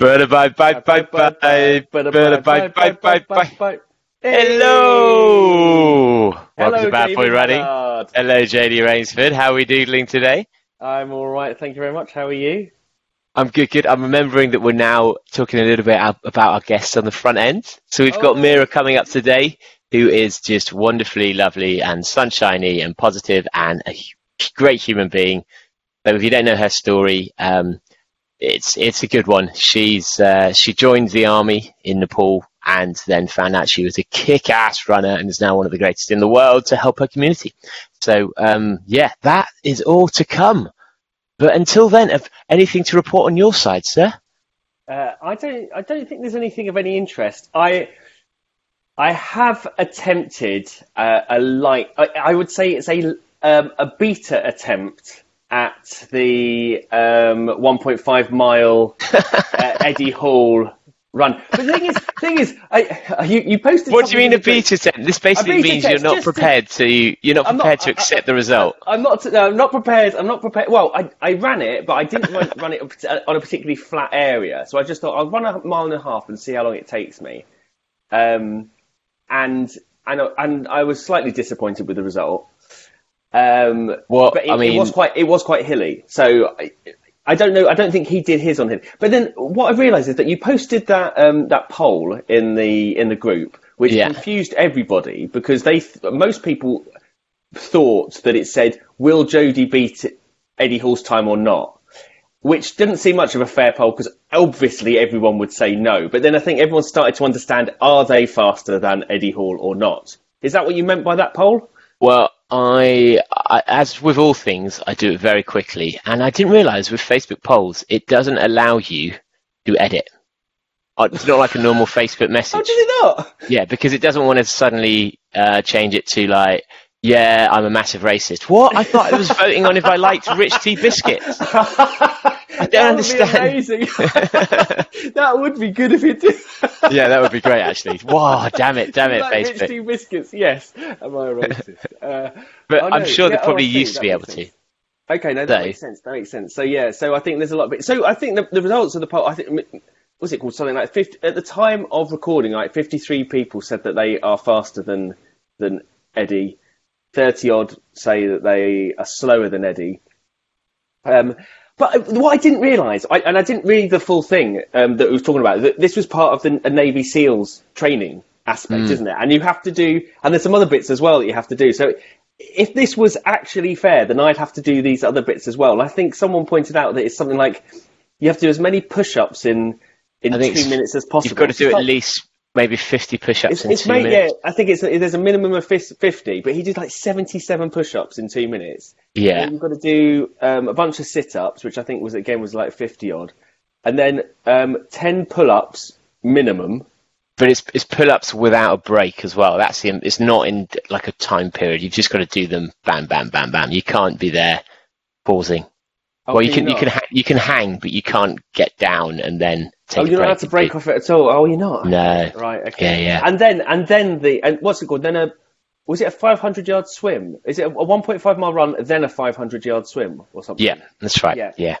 Bye bye bye bye bye bye bye bye bye bye. Hello. Welcome to Bad Boy Running. Hello, JD Raynsford. How are we doodling today? I'm all right, thank you very much. How are you? I'm good, good. I'm remembering that we're now talking a little bit about our guests on the front end. So we've got Oh. Mira coming up today, who is just wonderfully lovely and sunshiny and positive and a great human being. So if you don't know her story, um, it's it's a good one. She's uh, she joined the army in Nepal and then found out she was a kick-ass runner and is now one of the greatest in the world to help her community. So um, yeah, that is all to come. But until then, have anything to report on your side, sir? Uh, I don't. I don't think there's anything of any interest. I. I have attempted uh, a light. I, I would say it's a um, a beta attempt at the um, 1.5 mile uh, Eddie Hall run. But the thing is, thing is, I, you, you posted. What do you mean a beta test? This basically means you're not just to- prepared to you're not I'm not- prepared to I- I- accept the result. I'm not. No, I'm not prepared. I'm not prepared. Well, I, I ran it, but I didn't run, run it on a particularly flat area. So I just thought I'll run a mile and a half and see how long it takes me. Um, and and and I was slightly disappointed with the result. Um, Well, but it, I mean- it was quite it was quite hilly. So I, I don't know. I don't think he did his on him. But then what I realised is that you posted that um, that poll in the in the group, which Yeah. confused everybody because they most people thought that it said, "Will Jody beat Eddie Hall's time or not?" Which didn't seem much of a fair poll because obviously everyone would say no. But then I think everyone started to understand: are they faster than Eddie Hall or not? Is that what you meant by that poll? Well, I, I as with all things, I do it very quickly, and I didn't realise with Facebook polls it doesn't allow you to edit. Uh, It's not like a normal Facebook message. How did it not? Yeah, because it doesn't want to suddenly uh, change it to like, yeah, I'm a massive racist. What? I thought it was voting on if I liked Rich Tea biscuits. I don't understand. amazing. that would be good if it did. Yeah, that would be great actually. Wow, damn it, damn it, like Rich Facebook. Tea biscuits. Yes. Am I racist? Uh, But oh, no, I'm sure yeah, they oh, probably see, used to be able makes to. Okay, no, that So- makes sense. That makes sense. So yeah, so I think there's a lot of it. So I think the, the results of the poll. I think what's it called? Something like 50, at the time of recording, like 53 people said that they are faster than than Eddie. 30 odd say that they are slower than Eddie. Um, but what I didn't realise, I, and I didn't read the full thing um, that we was talking about, that this was part of the a Navy SEALs training aspect, isn't it? And you have to do, and there's some other bits as well that you have to do. So if this was actually fair, then I'd have to do these other bits as well. And I think someone pointed out that it's something like you have to do as many push-ups in in two minutes as possible. You've got to do It's at like- least maybe 50 push-ups it's, in it's two made, minutes. yeah, I think it's there's a minimum of 50, but he did like 77 push-ups in two minutes. Yeah. And you've got to do um, a bunch of sit-ups, which I think was again was like 50 odd, and then um, 10 pull-ups minimum. But it's it's pull-ups without a break as well. That's the it's not in like a time period. You've just got to do them bam bam bam bam. You can't be there pausing. Oh, well, you can you can ha- you can hang, but you can't get down and then take Oh, you're break. not allowed to break off it at all. Oh, you're not. No. Right. Okay. Yeah, yeah. And then and then the and what's it called? Then a was it a 500 yard swim? Is it a 1.5 mile run then a 500 yard swim or something? Yeah, that's right. Yeah. Yeah.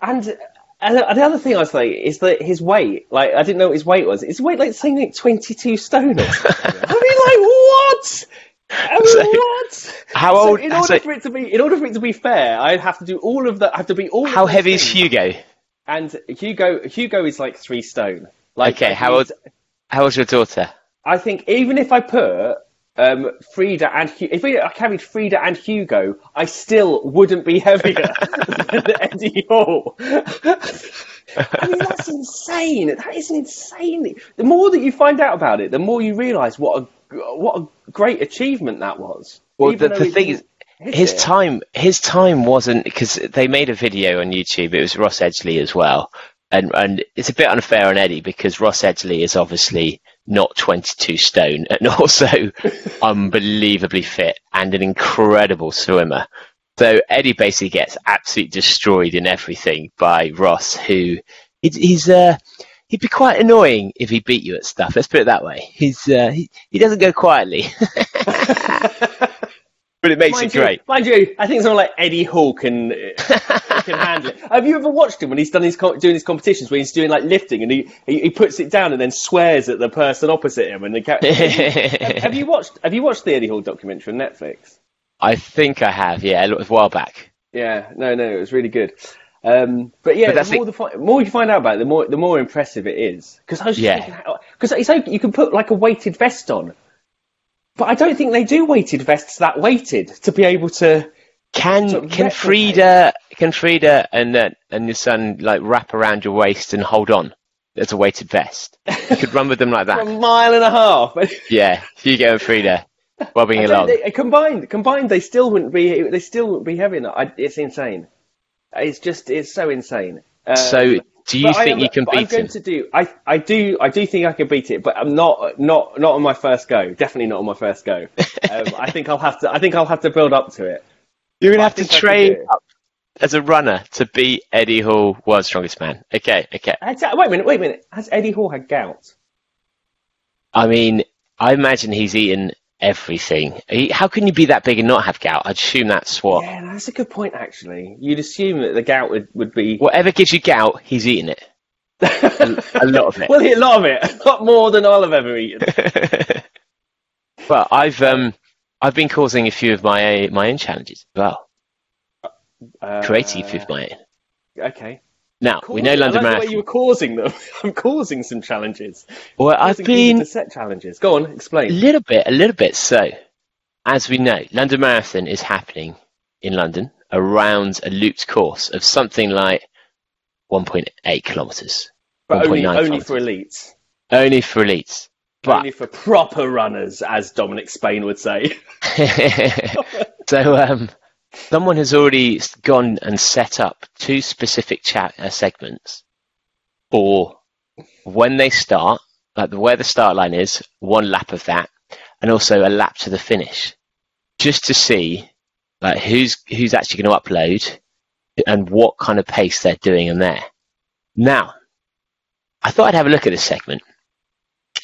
And, and the the other thing I was like is that his weight, like I didn't know what his weight was. His weight like saying like 22 stone or something. I mean, like what? I So- what? How old? So in order so for it to be, in order for it to be fair, I'd have to do all of that. I have to be all. how heavy is. Hugo? And Hugo, Hugo is like three stone. Like, Okay, how old? How old's your daughter? I think even if I put um, Frida and if we, I carried Frida and Hugo, I still wouldn't be heavier than Eddie Hall. I mean, that's insane. That is insane. The more that you find out about it, the more you realise what a what a great achievement that was. Well, the, the thing is, his it. time his time wasn't because they made a video on YouTube. It was Ross Edgley as well, and and it's a bit unfair on Eddie because Ross Edgley is obviously not 22 stone and also unbelievably fit and an incredible swimmer. So Eddie basically gets absolutely destroyed in everything by Ross, who he's, uh, he'd be quite annoying if he beat you at stuff. Let's put it that way. He's uh, he, he doesn't go quietly, but it makes Mind it you, great. mind you, I think someone like Eddie Hall can can handle it. Have you ever watched him when he's done his doing his competitions where he's doing like lifting and he, he, he puts it down and then swears at the person opposite him and the have, have you watched Have you watched the Eddie Hall documentary on Netflix? I think I have, yeah, a while back. Yeah, no, no, it was really good. Um, but yeah, But the more, the, fi- more you find out about it, the more the more impressive it is. Because I was Yeah. because it's like you can put like a weighted vest on, but I don't think they do weighted vests that weighted to be able to. Can Sort of can replicate. Frida can Frida and uh, and your son like wrap around your waist and hold on as a weighted vest? You could run with them like that. A mile and a half. Yeah, Hugo and Frida bobbing along. don't combined, combined, they still wouldn't be. They still wouldn't be heavy enough. I, it's insane. It's just, it's so insane. Um, So, do you think am- you can but I'm beat going him? to do. I, I do. I do think I can beat it, but I'm not. Not. Not on my first go. Definitely not on my first go. um, I think I'll have to. I think I'll have to build up to it. You're gonna have to think I can train up as a runner to beat Eddie Hall, world's strongest man. Okay, okay. Wait a minute. Wait a minute. Has Eddie Hall had gout? I mean, I imagine he's eaten everything. How can you be that big and not have gout? I'd assume that's what. Yeah, that's a good point. Actually, you'd assume that the gout would, would be. Whatever gives you gout, he's eating it. a lot of it. Well, a lot of it. A lot more than I'll have ever eaten. but I've um, I've been causing a few of my my own challenges as well, Uh, creative with my own. Okay. Now we know London like Marathon. you were causing them. I'm causing some challenges. Well, I've been to set challenges. Go on, explain. a little bit, a little bit. So, as we know, London Marathon is happening in London around a looped course of something like 1.8 kilometres. But only, only for elites. Only for elites. But Only for proper runners, as Dominic Spain would say. so um, someone has already gone and set up two specific chat uh, segments for when they start, like where the start line is, one lap of that, and also a lap to the finish, just to see like who's who's actually going to upload and what kind of pace they're doing in there. Now, I thought I'd have a look at this segment.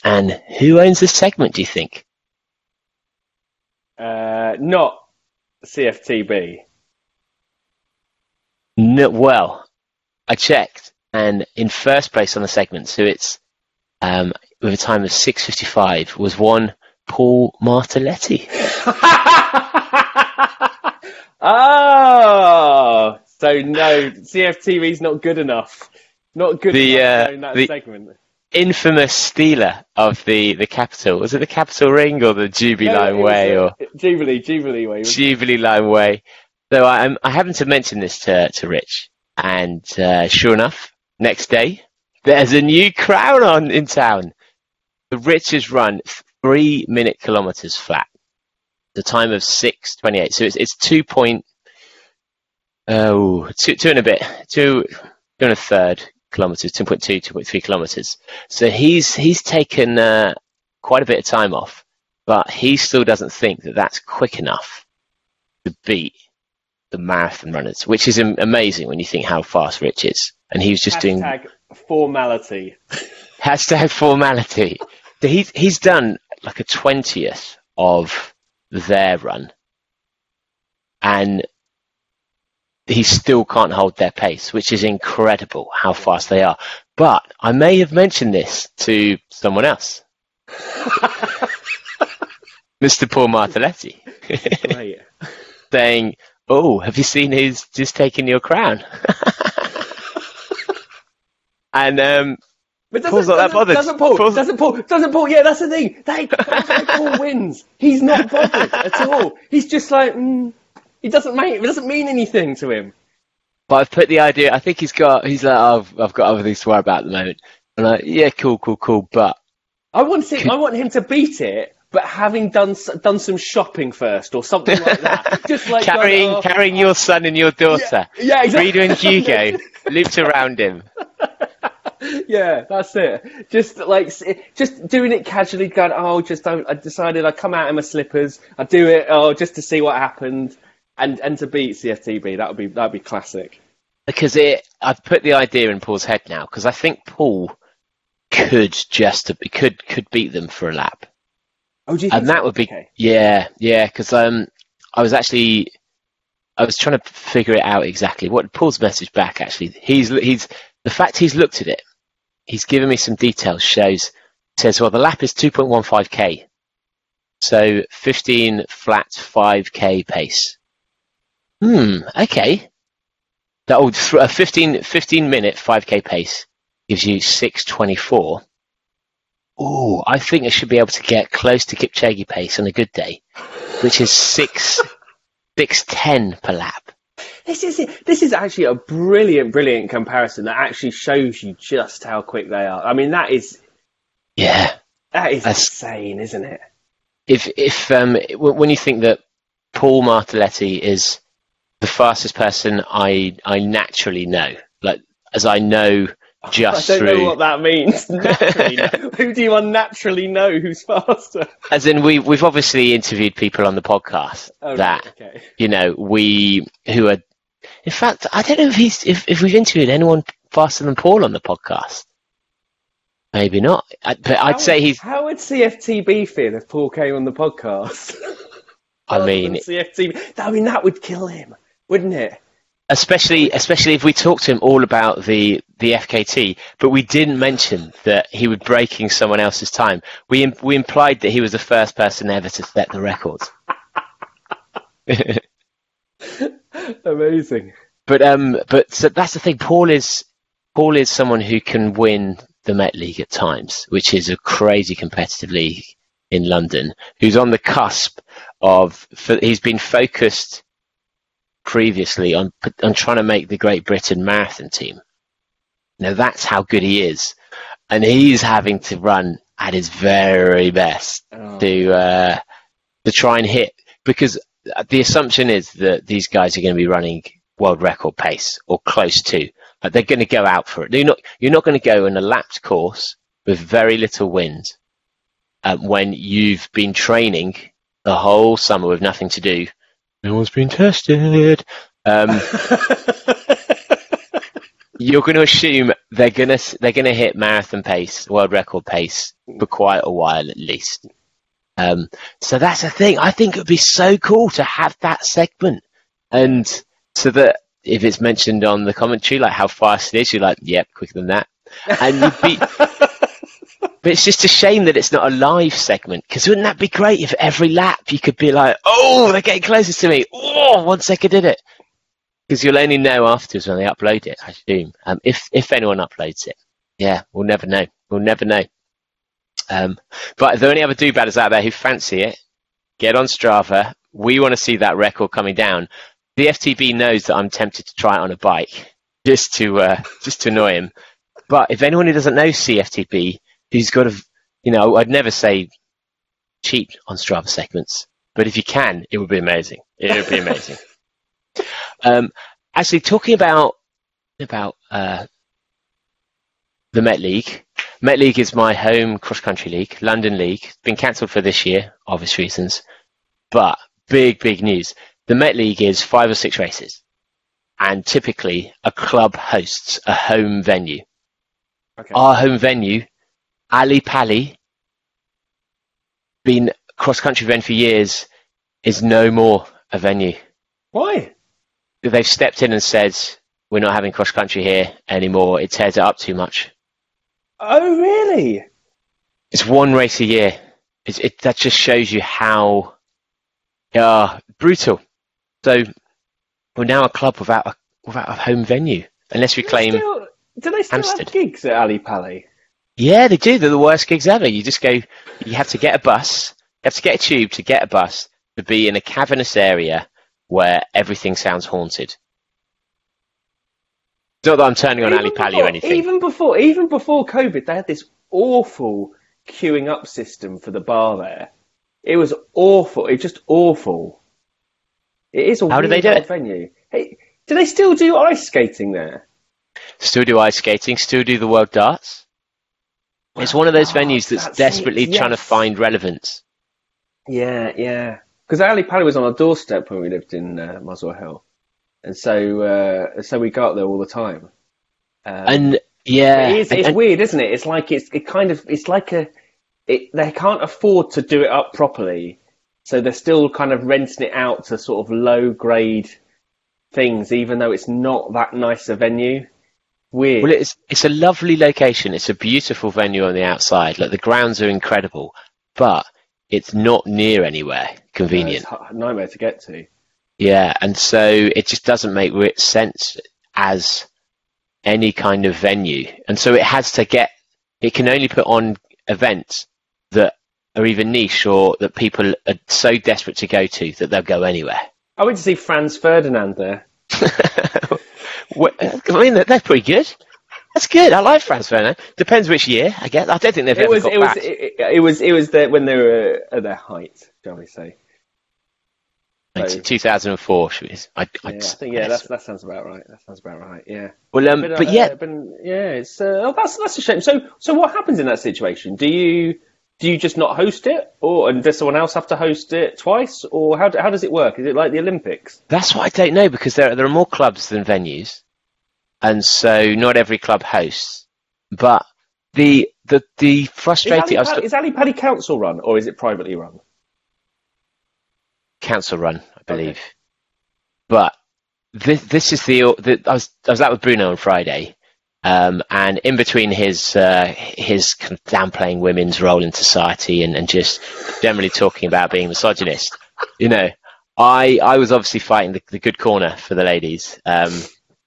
And who owns this segment, do you think? Uh, not CFTB. No, well, I checked, and in first place on the segment, so it's um, with a time of 6:55, was one Paul Martelletti. oh, so no, CFTB's not good enough. Not good The, enough uh, own that the- segment. Infamous stealer of the the capital. Was it the Capital Ring or the Jubilee No, Line Way or Jubilee, Jubilee Way. it? Jubilee Line Way? So I, I'm- I happened to mention this to to Rich, and uh, sure enough, next day there's a new crown on in town. The Rich has run three minute kilometers flat. The time of six twenty eight. So it's it's two point oh two two and a bit two two and a third kilometers, 2.2, 2.3 kilometers. So he's he's taken uh, quite a bit of time off, but he still doesn't think that that's quick enough to beat the marathon runners, which is amazing when you think how fast Rich is. And he was just doing Hashtag formality. hashtag formality. He's he's done like a twentieth of their run, and he still can't hold their pace, which is incredible how fast they are. But I may have mentioned this to someone else, Mr. Paul Martelletti, saying, "Oh, have you seen who's just taken your crown?" and um, But doesn't, Paul's not that doesn't, bothered. doesn't Paul, Paul's- doesn't Paul, doesn't Paul, yeah, that's the thing. That, that's why Paul wins. He's not bothered at all. He's just like, mm, it doesn't make, it doesn't mean anything to him. But I've put the idea. I think he's got. He's like, oh, I've, I've got other things to worry about at the moment. And like, yeah, cool, cool, cool. But I want him, I want him to beat it, but having done, done some shopping first or something like that. Just like carrying, going, oh, carrying your son and your daughter, yeah, exactly. Frida and Hugo, looped around him. Yeah, that's it. Just like just doing it casually, going, oh, just I, I decided I'd come out in my slippers. I do it, oh, just to see what happened, and and to beat CFTB. That would be that would be classic. because it I've put the idea in Paul's head now because I think Paul could just could could beat them for a lap, Oh, do you think and that so? would be okay? yeah yeah because um I was actually I was trying to figure it out exactly what Paul's message back actually he's he's the fact he's looked at it he's given me some details shows says well the lap is 2.15k so 15 flat 5k pace hmm okay that old th- a 15, 15 minute 5k pace gives you 624. Oh, I think I should be able to get close to Kipchoge pace on a good day, which is six, six ten per lap. This is this is actually a brilliant, brilliant comparison that actually shows you just how quick they are. I mean, that is Yeah. that is That's- insane, isn't it? If if um w- when you think that Paul Martelletti is the fastest person I I naturally know, like as I know just I don't through know what that means. Who do you unnaturally know who's faster? as in we we've obviously interviewed people on the podcast Oh, right, that okay. you know, we who are. In fact, I don't know if he's if, if we've interviewed anyone faster than Paul on the podcast. Maybe not, I, but I'd How say he's. How would CFTB feel if Paul came on the podcast? I mean, CFTB. I mean, that would kill him, wouldn't it? especially especially if we talked to him all about the the FKT, but we didn't mention that he was breaking someone else's time. We we implied that he was the first person ever to set the record. Amazing. But um, but so that's the thing. Paul is Paul is someone who can win the Met League at times, which is a crazy competitive league in London. Who's on the cusp of? f- He's been focused previously on on trying to make the Great Britain marathon team. Now that's how good he is, and he's having to run at his very best Oh. to uh, to try and hit because the assumption is that these guys are going to be running world record pace or close to. Like they're going to go out for it. You're not you're not going to go in a lapped course with very little wind um, when you've been training the whole summer with nothing to do. No one's been tested. Um, you're going to assume they're going to they're going to hit marathon pace, world record pace for quite a while at least. Um, so that's the thing. I think it would be so cool to have that segment, and so that if it's mentioned on the commentary, like how fast it is, you're like, yep, quicker than that, and you'd be. But it's just a shame that it's not a live segment because wouldn't that be great if every lap you could be like, oh, they're getting closer to me. Oh, one second did it. Because you'll only know afterwards when they upload it, I assume. Um, if if anyone uploads it, yeah, we'll never know. We'll never know. Um, but if there are any other do-badders out there who fancy it, get on Strava. We want to see that record coming down. The FTB knows that I'm tempted to try it on a bike just to uh, just to annoy him. But if anyone who doesn't know CFTB, who's got a, you know, I'd never say cheat on Strava segments, but if you can, it would be amazing. It would be amazing. um, actually, talking about about uh, the Met League. Met League is my home cross country league, London League. It's been cancelled for this year, obvious reasons. But big, big news. The Met League is five or six races. And typically a club hosts a home venue. Okay. Our home venue, Ali Pali, been cross country event for years, is no more a venue. Why? They've stepped in and said, we're not having cross country here anymore. It tears it up too much. Oh, really? It's one race a year. It's, it, that just shows you how uh, brutal. So we're now a club without a, without a home venue, unless we Do claim. still, do they still Hampstead. have gigs at Ali Pali? Yeah, they do. They're the worst gigs ever. You just go. You have to get a bus. You have to get a tube to get a bus to be in a cavernous area where everything sounds haunted. Not that I'm turning on Ali Pali or anything. Even before, even before COVID, they had this awful queuing up system for the bar there. It was awful. It's just awful. It is a How do they do it? venue. Hey, do they still do ice skating there? still do ice skating, still do the World Darts. It's one of those venues that's, that's desperately trying to find relevance. Yeah, yeah. Because Ali Pally was on our doorstep when we lived in uh, Muswell Hill, and so uh, so we go up there all the time. Um, And yeah, it is, and- it's and- weird, isn't it? It's like it's it kind of it's like a it, they can't afford to do it up properly, so they're still kind of renting it out to sort of low grade things, even though it's not that nice a venue. Weird. Well, it's it's a lovely location. It's a beautiful venue on the outside. Like the grounds are incredible, but it's not near anywhere convenient. It's a nightmare to get to. Yeah, and so it just doesn't make sense as any kind of venue, and so it has to get. It can only put on events that are either niche or that people are so desperate to go to that they'll go anywhere. I went to see Franz Ferdinand there. Well, I mean, they're, pretty good. That's good. I like Franz Ferdinand. Depends which year, I guess. I don't think they've It ever was got it was it, it was it was the, when they were at their height, shall we say? So- 2004. should we- I, Yeah, I'd- I think yeah, that sounds about right. That sounds about right. Yeah. well, um, Been, but uh, yeah, been, yeah, it's uh, oh, that's that's a shame. So so what happens in that situation? Do you do you just not host it, or and does someone else have to host it twice, or how how does it work? Is it like the Olympics? that's what I don't know because there there are more clubs than venues, and so not every club hosts. But the the the Is frustrating I Ali, Pally, is Ali Pally council run or is it privately run? council run, I believe. But this this is the, the I was I was out with Bruno on Friday, um, and in between his uh, his downplaying women's role in society and, and just generally talking about being misogynist, you know, I I was obviously fighting the, the good corner for the ladies. Um,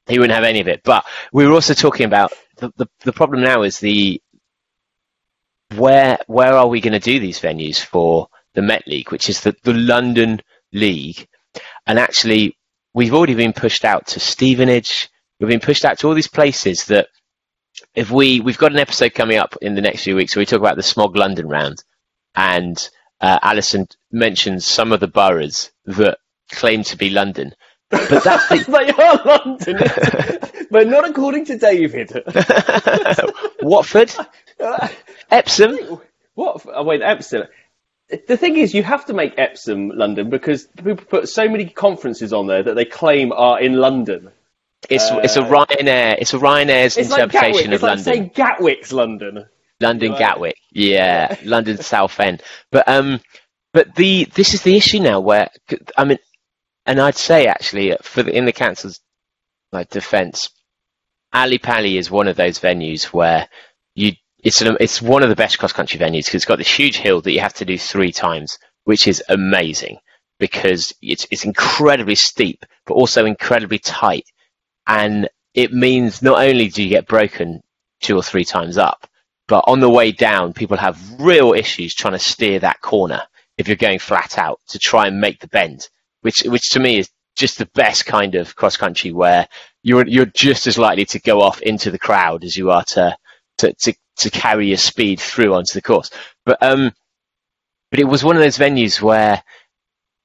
he wouldn't have any of it, but we were also talking about the the, the problem now is the where where are we going to do these venues for the Met League, which is the, the London League, and actually we've already been pushed out to Stevenage. We've been pushed out to all these places that if we we've got an episode coming up in the next few weeks where we talk about the Smog London round, and uh, Alison mentions some of the boroughs that claim to be London, but that's the, they are London, but not according to David. Watford, Epsom. What? Oh, wait, Epsom. The thing is, you have to make Epsom London because people put so many conferences on there that they claim are in London. It's it's a Ryanair. It's a Ryanair's It's like interpretation. It's of like London. saying Gatwick's London. London Right. Gatwick, yeah, London Southend. But um, but the this is the issue now where I mean, and I'd say actually for the, in the council's like defence, Ali Pally is one of those venues where you it's an, it's one of the best cross country venues because it's got this huge hill that you have to do three times, which is amazing because it's it's incredibly steep but also incredibly tight, and it means not only do you get broken two or three times up, but on the way down, people have real issues trying to steer that corner if you're going flat out to try and make the bend, which which to me is just the best kind of cross country where you're you're just as likely to go off into the crowd as you are to to to, to carry your speed through onto the course. But um, but it was one of those venues where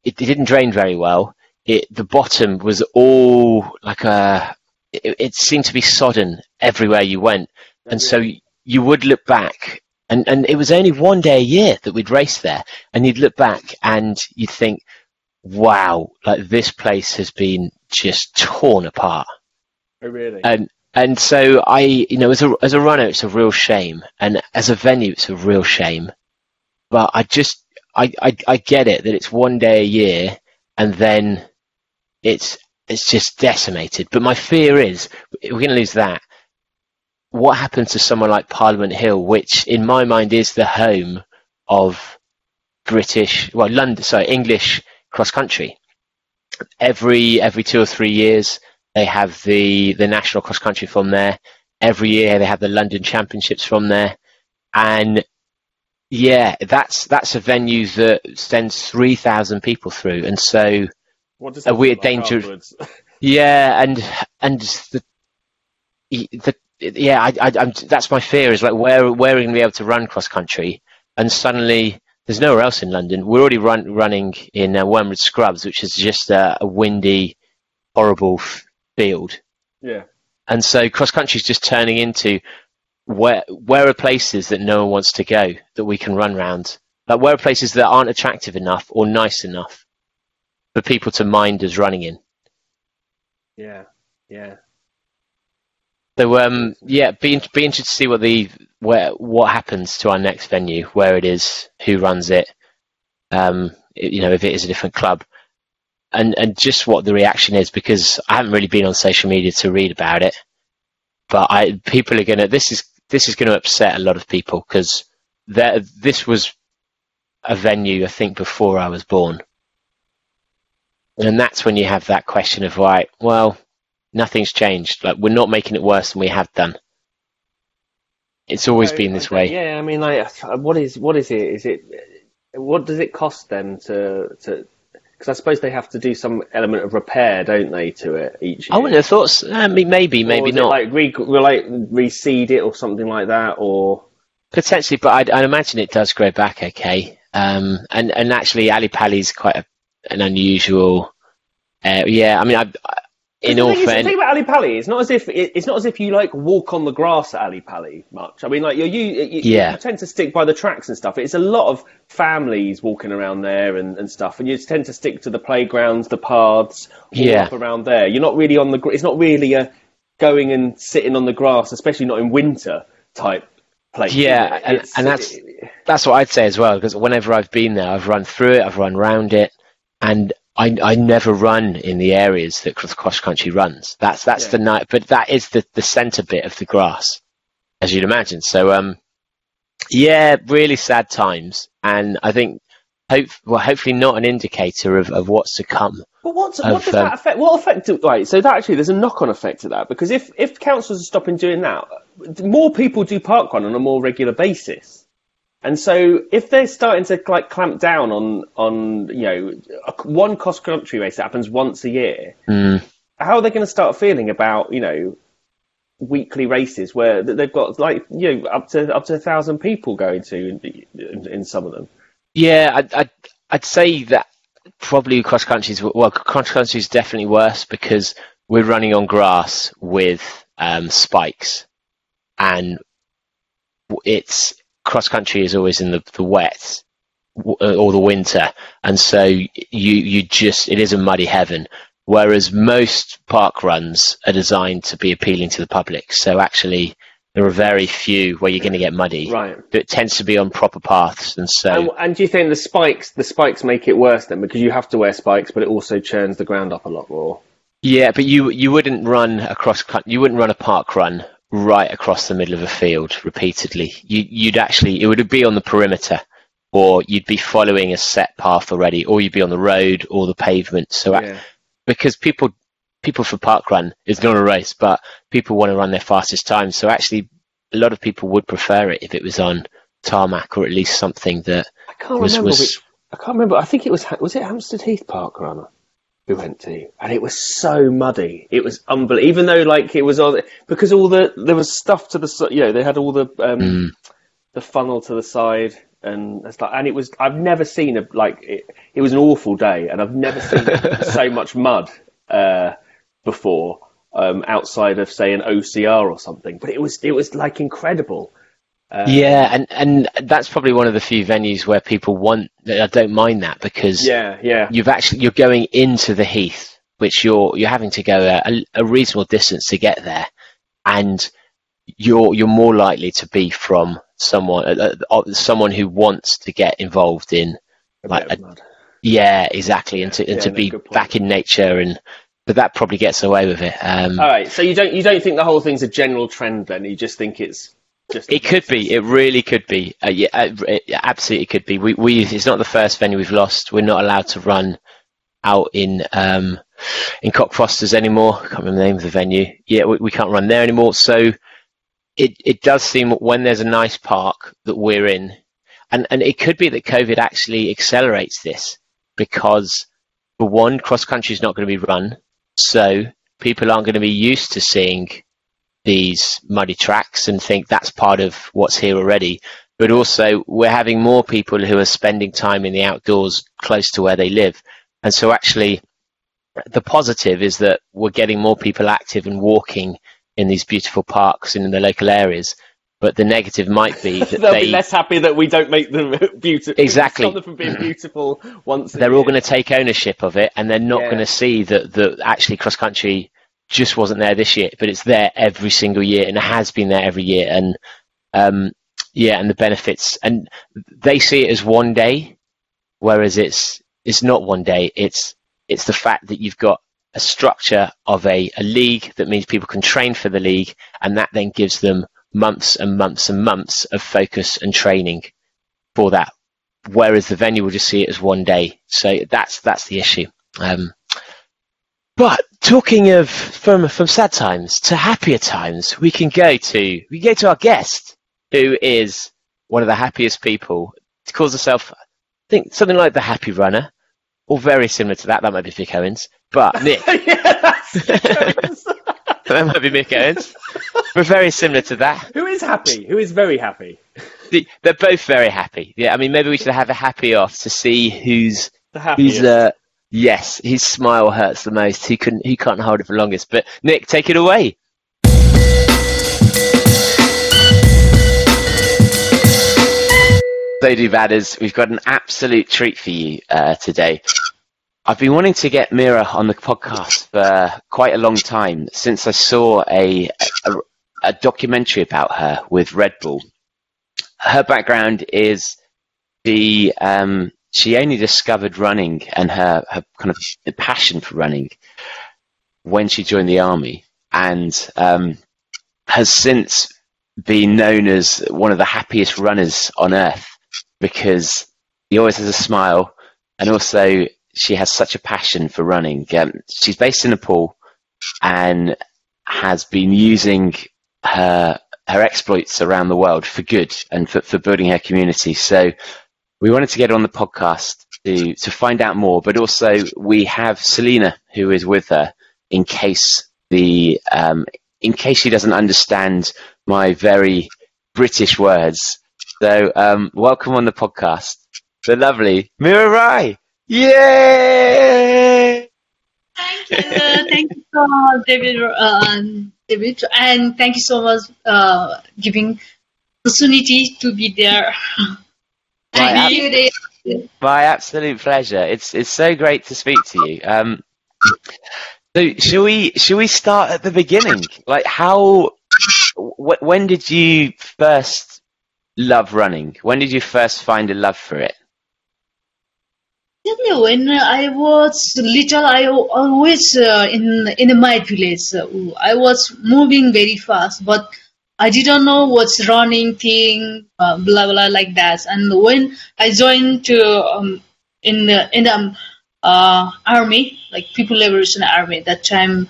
it, it didn't drain very well. It the bottom was all like a it, it seemed to be sodden everywhere you went, and so you would look back, and, and it was only one day a year that we'd race there, and you'd look back and you'd think, wow, like this place has been just torn apart. Oh, really? And and so I, you know, as a as a runner, it's a real shame, and as a venue, it's a real shame. But I just, I, I, I get it that it's one day a year, and then it's it's just decimated. But my fear is we're going to lose that. What happens to someone like Parliament Hill, which in my mind is the home of British, well, London, sorry, English cross country. Every every two or three years, they have the the national cross country from there. Every year, they have the London Championships from there, and yeah, that's that's a venue that sends three thousand people through, and so a weird danger- yeah, and and the the yeah, I, I, I'm, that's my fear is like where where are we going to be able to run cross country, and suddenly there's nowhere else in London. We're already run, running in uh, Wormwood Scrubs, which is just a, a windy, horrible f- field. yeah. and so cross country is just turning into where where are places that no one wants to go that we can run round? Like where are places that aren't attractive enough or nice enough for people to mind as running in? Yeah, yeah. So um, yeah, be be interested to see what the where what happens to our next venue, where it is, who runs it, um, it- you know, if it is a different club, and and just what the reaction is because I haven't really been on social media to read about it, but I people are gonna this is this is going to upset a lot of people because this was a venue I think before I was born, and that's when you have that question of right, well, nothing's changed. Like we're not making it worse than we have done. It's always So, been this way. Yeah, I mean, like, what is what is it? Is it what does it cost them to to? Because I suppose they have to do some element of repair, don't they, to it each year? I wouldn't have thought. So. I mean, maybe, maybe not. Like re, re- like reseed it or something like that, or Potentially, but I'd, I'd imagine it does grow back okay. Um, and and actually, Ali Pali's quite a, an unusual. Uh, yeah, I mean, I, I- in all fairness, thing about Ali Pali, it's not as if it, it's not as if you like walk on the grass at Ali Pali much. I mean, like you're, you, you, Yeah. you tend to stick by the tracks and stuff. It's a lot of families walking around there and, and stuff, and you tend to stick to the playgrounds, the paths, all Yeah. around there. You're not really on the. It's not really a going and sitting on the grass, especially not in winter type place. Yeah, and- and that's- that's what I'd say as well. Because whenever I've been there, I've run through it, I've run round it, and I I never run in the areas that cross country runs. That's that's Yeah. the night, but that is the the centre bit of the grass, as you'd imagine. So um, yeah, really sad times, and I think hope well, hopefully not an indicator of, of what's to come. But what's, what of, does um, that affect? What effect? do- Right. So that actually, there's a knock-on effect to that because if if councils are stopping doing that, more people do park run on a more regular basis, and so if they're starting to like clamp down on on you know a, one cross country race that happens once a year, Mm. how are they going to start feeling about you know weekly races where they've got like you know up to up to a thousand people going to in, in, in some of them? Yeah, I'd, I'd, I'd say that probably cross country's well, cross country's definitely worse because we're running on grass with um, spikes, and it's cross country is always in the the wet uh, or the winter, and so you you just it is a muddy heaven. Whereas most park runs are designed to be appealing to the public, so actually there are very few where you're going to get muddy. Right. It tends to be on proper paths, and so. And, and do you think the spikes the spikes make it worse then because you have to wear spikes, but it also churns the ground up a lot more? Yeah, but you you wouldn't run across you wouldn't run a park run right across the middle of a field repeatedly. You you'd actually it would be on the perimeter, or you'd be following a set path already, or you'd be on the road or the pavement. So Yeah. because people people for park run is not a race, but people want to run their fastest time. So actually, a lot of people would prefer it if it was on tarmac or at least something that I can't was remember was which. I can't remember. I think it was was it Hampstead Heath Park Run we went to, and it was so muddy. It was unbelievable. Even though like it was all because all the there was stuff to the you know they had all the um, Mm. the funnel to the side. And like, and it was. I've never seen a like. It, it was an awful day, and I've never seen so much mud uh, before um, outside of say an OCR or something. But it was it was like incredible. Yeah, and and that's probably one of the few venues where people want. I don't mind that because Yeah, yeah, you've actually you're going into the heath, which you're you're having to go a, a reasonable distance to get there, and you're you're more likely to be from someone uh, uh, someone who wants to get involved in a like mud. yeah exactly and to and Yeah, to be back in nature and but that probably gets away with it. Um, All right, so you don't you don't think the whole thing's a general trend then? You just think it's just It could be. It really could be. Uh, yeah, uh, it absolutely could be. We, we, it's not the first venue we've lost. We're not allowed to run out in um, in Cockfosters anymore. I can't remember the name of the venue. Yeah, we, we can't run there anymore. So it it does seem when there's a nice park that we're in, and and it could be that COVID actually accelerates this because for one, cross country is not going to be run, so people aren't going to be used to seeing these muddy tracks and think that's part of what's here already. But also, we're having more people who are spending time in the outdoors close to where they live. And so, actually, the positive is that we're getting more people active and walking in these beautiful parks and in the local areas. But the negative might be that They'll they be less happy that we don't make them beautiful. Exactly. Stop them from being beautiful once. they're all going to take ownership of it, and they're not Yeah. going to see that that actually cross country just wasn't there this year, but it's there every single year, and it has been there every year, and um, yeah, and the benefits, and they see it as one day, whereas it's it's not one day. It's it's the fact that you've got a structure of a, a league that means people can train for the league, and that then gives them months and months and months of focus and training for that whereas the venue will just see it as one day. So that's that's the issue. Um, but talking of from from sad times to happier times, we can go to we can go to our guest, who is one of the happiest people. He calls herself, I think, something like the Happy Runner, or very similar to that. That might be Mick Owens, but Nick, yeah, that might be Mick Owens. We're very similar to that. Who is happy? Who is very happy? They're both very happy. Yeah, I mean, maybe we should have a happy off to see who's The happiest. Who's uh, yes, his smile hurts the most. He he can't hold it for longest. But Nick, take it away. So, do badders, we've got an absolute treat for you uh, today. I've been wanting to get Mira on the podcast for quite a long time since I saw a, a, a documentary about her with Red Bull. Her background is the um, she only discovered running and her, her kind of passion for running when she joined the army and um, has since been known as one of the happiest runners on earth because he always has a smile and also she has such a passion for running. Um, she's based in Nepal and has been using her her exploits around the world for good and for, for building her community. So we wanted to get on the podcast to to find out more, but also we have Selena who is with her in case the um, in case she doesn't understand my very British words. So um, welcome on the podcast, the lovely Mira Rai. Yay! Thank you, thank you so David. Uh, David, and thank you so much uh, giving the opportunity to be there. Right, Thank you, David. My absolute pleasure. It's it's so great to speak to you. Um, so shall we shall we start at the beginning? Like how wh- when did you first love running? When did you first find a love for it? When I was little, I always uh, in in my village. I was moving very fast, but I didn't know what's running thing, uh, blah blah like that. And when I joined to um, in the in the uh, army, like People Liberation Army, that time.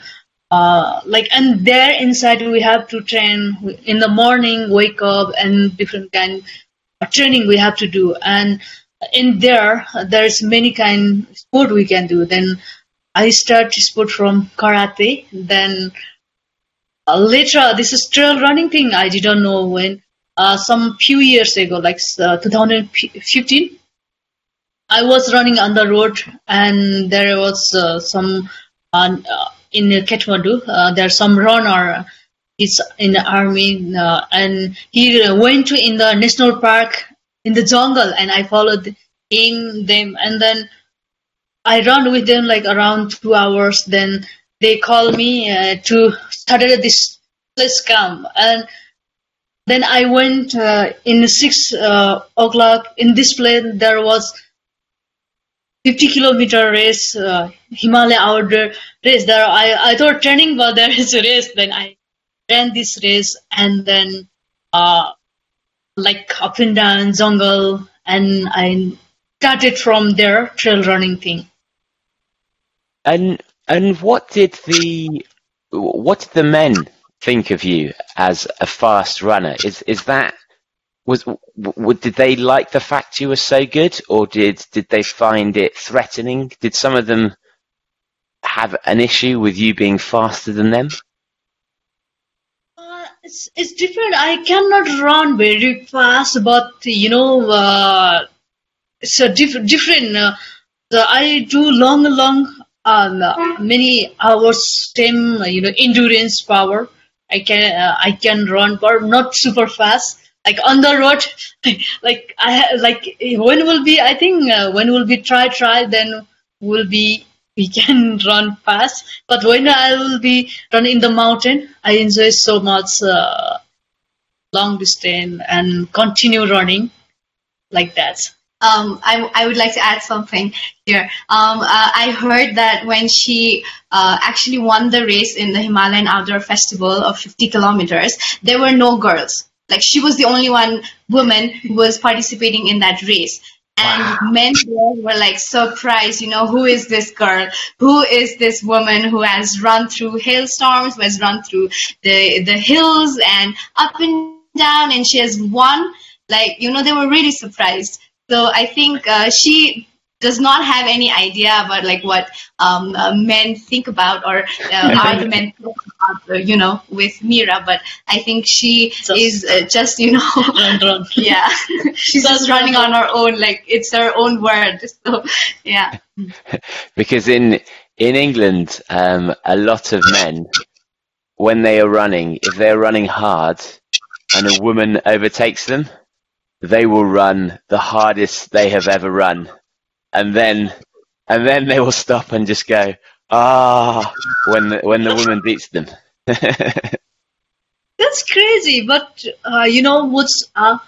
Uh, like and there inside we have to train in the morning wake up and different kind of training we have to do and in there there's many kind of sport we can do then i start sport from karate then later this is trail running thing. I didn't know when. Uh, some few years ago like uh, 2015 i was running on the road and there was uh, some uh, in kathmandu uh, there's some runner he's in the army uh, and he uh, went to in the national park in the jungle and I followed him them. And then I run with them like around two hours. Then they called me uh, to started this place camp. And then I went uh, in six uh, o'clock in this place there was 50 kilometer race uh, Himalaya outdoor race. There I, I thought training but there is a race. Then I ran this race and then uh, like up and down jungle and I started from there trail running thing. And and what did the what did the men think of you as a fast runner? Is is that was did they like the fact you were so good, or did did they find it threatening? Did some of them have an issue with you being faster than them? Uh, it's, it's different. I cannot run very fast, but you know, uh, it's a diff- different. Uh, the, I do long, long, um, many hours, uh, you know, endurance power. I can uh, I can run, but not super fast. Like on the road, like I like when will be I think uh, when will be try try then will be we can run fast. But when I will be running in the mountain, I enjoy so much uh, long distance and continue running like that. Um, I, I would like to add something here. Um, uh, I heard that when she uh, actually won the race in the Himalayan Outdoor Festival of 50 kilometers, there were no girls. Like she was the only one woman who was participating in that race. And men were like surprised, you know, who is this girl? Who is this woman who has run through hailstorms, who has run through the the hills and up and down, and she has won? Like, you know, they were really surprised. So I think uh, she does not have any idea about like what um, uh, men think about or uh, argument about, uh, you know, with Mira. But I think she Just- is uh, just, you know, Run, run. yeah, she's just running on her own. Like it's her own word. So yeah. because in in England, um, a lot of men, when they are running, if they're running hard, and a woman overtakes them, they will run the hardest they have ever run, and then and then they will stop and just go ah when the, when the woman beats them. That's crazy, but uh, you know what's? Uh,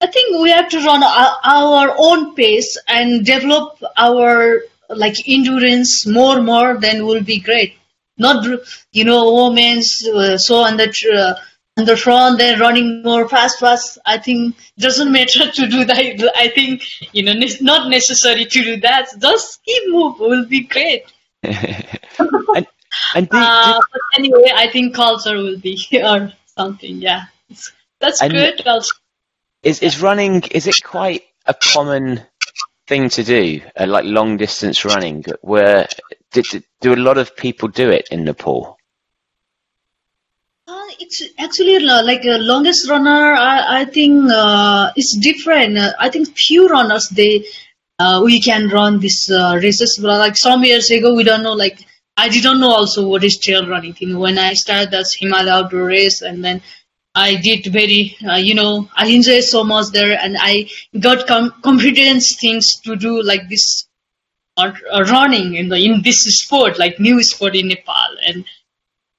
I think we have to run our, our own pace and develop our like endurance more more. Then will be great. Not you know women's uh, so on the uh, on the front they're running more fast fast. I think doesn't matter to do that. I think you know it's not necessary to do that. Just keep move will be great. and and do, Uh, do- but anyway, I think culture will be or something. Yeah, that's good. Is is running is it quite a common thing to do uh, like long distance running where did, do a lot of people do it in nepal actually like a longest runner. I, I think uh, it's different. Uh, I think few runners they uh, we can run these uh, races. But like some years ago, we don't know. Like I didn't know also what is trail running. When I started that Himalaya outdoor race, and then I did very, uh, you know, I enjoyed so much there, and I got com- confidence things to do like this uh, running in the in this sport, like new sport in Nepal, and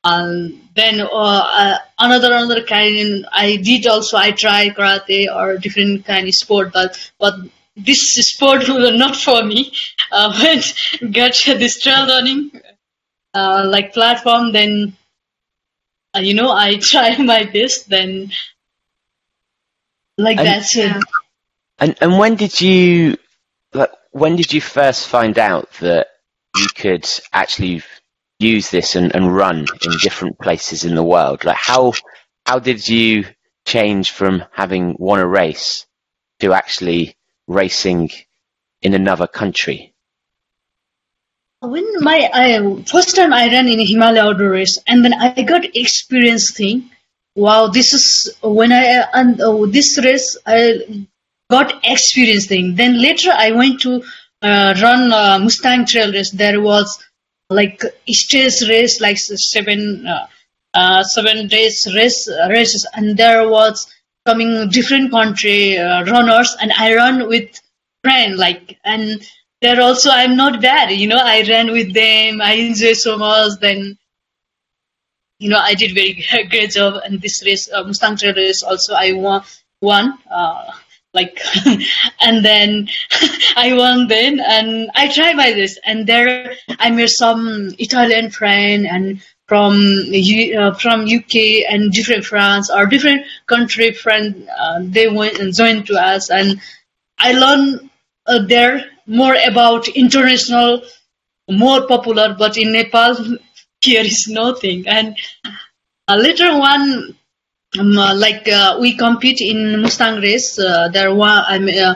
um, then uh, uh, another another kind I did also I try karate or different kind of sport but but this sport was not for me. Uh, when got this trail running uh, like platform then uh, you know I try my best then like And- that's it and and when did you like when did you first find out that you could actually use this and, and run in different places in the world like how how did you change from having won a race to actually racing in another country when my first time I ran in a Himalaya outdoor race, and then I got experience thing. Wow, this is when I and uh, this race I got experience thing. Then later I went to uh, run uh, Mustang Trail race. There was like stage race, like seven uh, uh, seven days race races, and there was coming different country uh, runners, and I run with friend like and there also I'm not bad. You know, I ran with them. I enjoy so much. Then, you know, I did very great job. And this race, uh, Mustang Trail race, also I won. Won. Uh, like, and then I won then, and I tried my this, and there I met some Italian friend and from uh, from UK and different France or different country friend. Uh, they went and joined to us, and I learned uh, there more about international, more popular, but in Nepal here is nothing. And uh, later one, um, uh, like uh, we compete in Mustang race. Uh, there one I mean, uh,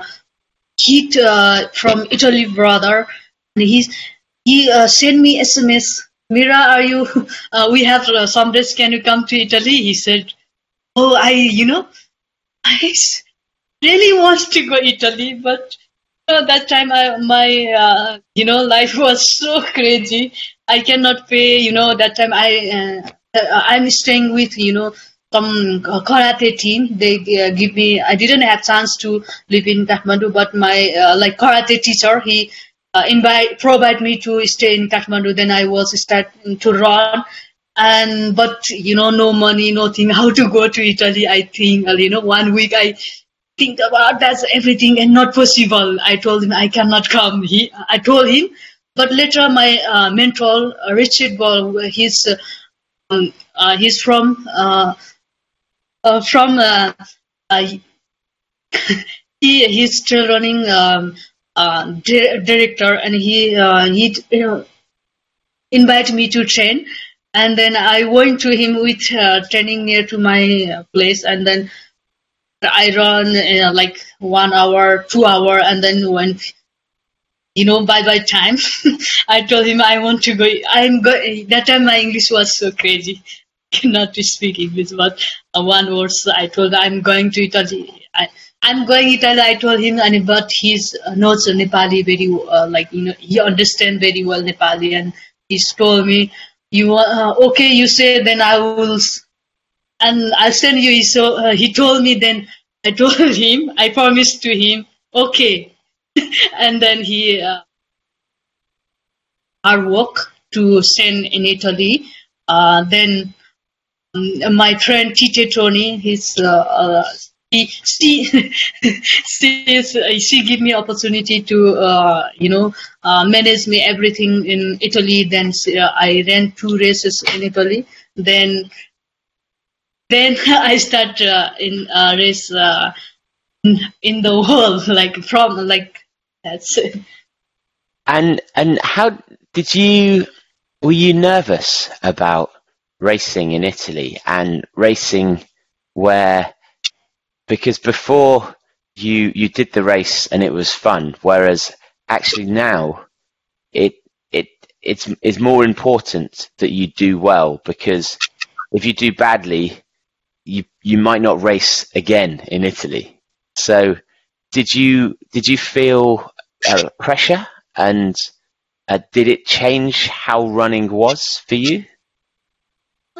uh, from Italy brother, and he's he uh, sent me SMS. Mira, are you? Uh, we have some days. Can you come to Italy? He said, "Oh, I, you know, I really want to go Italy, but uh, that time I, my you know life was so crazy. I cannot pay. You know that time I I'm staying with you know some uh, karate team. They uh, give me. I didn't have chance to live in Kathmandu, but my uh, like karate teacher he uh, invite provide me to stay in Kathmandu. Then I was starting to run, and but you know no money, nothing. How to go to Italy? I think uh, you know one week I think about that's everything and not possible. I told him I cannot come. He I told him, but later my uh, mentor uh, Richard Bull, he's um, uh, he's from uh, uh, from uh, uh, he he's still running um, uh, di- director and he he you know invite me to train. And then I went to him with training near to my place and then I run like one hour two hour and then went you know by by time I told him I want to go I'm go that time my English was so crazy cannot speak English, but uh, one words I told I'm going to Italy. I, I'm going Italy. I told him, and but he's uh, knows Nepali very uh, like you know he understand very well Nepali, and he's told me, you uh, okay? You say then I will, and I'll send you. So uh, he told me then. I told him. I promised to him. Okay, and then he uh, our work to send in Italy. Uh, then my friend Tite Togni, he's uh, uh, he she she uh, she give me opportunity to uh, you know uh, manage me everything in Italy. Then uh, I ran two races in Italy. Then then I start uh, in uh, race in the world like from like that's it. And and how did you were you nervous about racing in Italy and racing where because before you you did the race and it was fun whereas actually now it it it's it's more important that you do well because if you do badly you you might not race again in Italy. So did you did you feel uh, pressure and uh, did it change how running was for you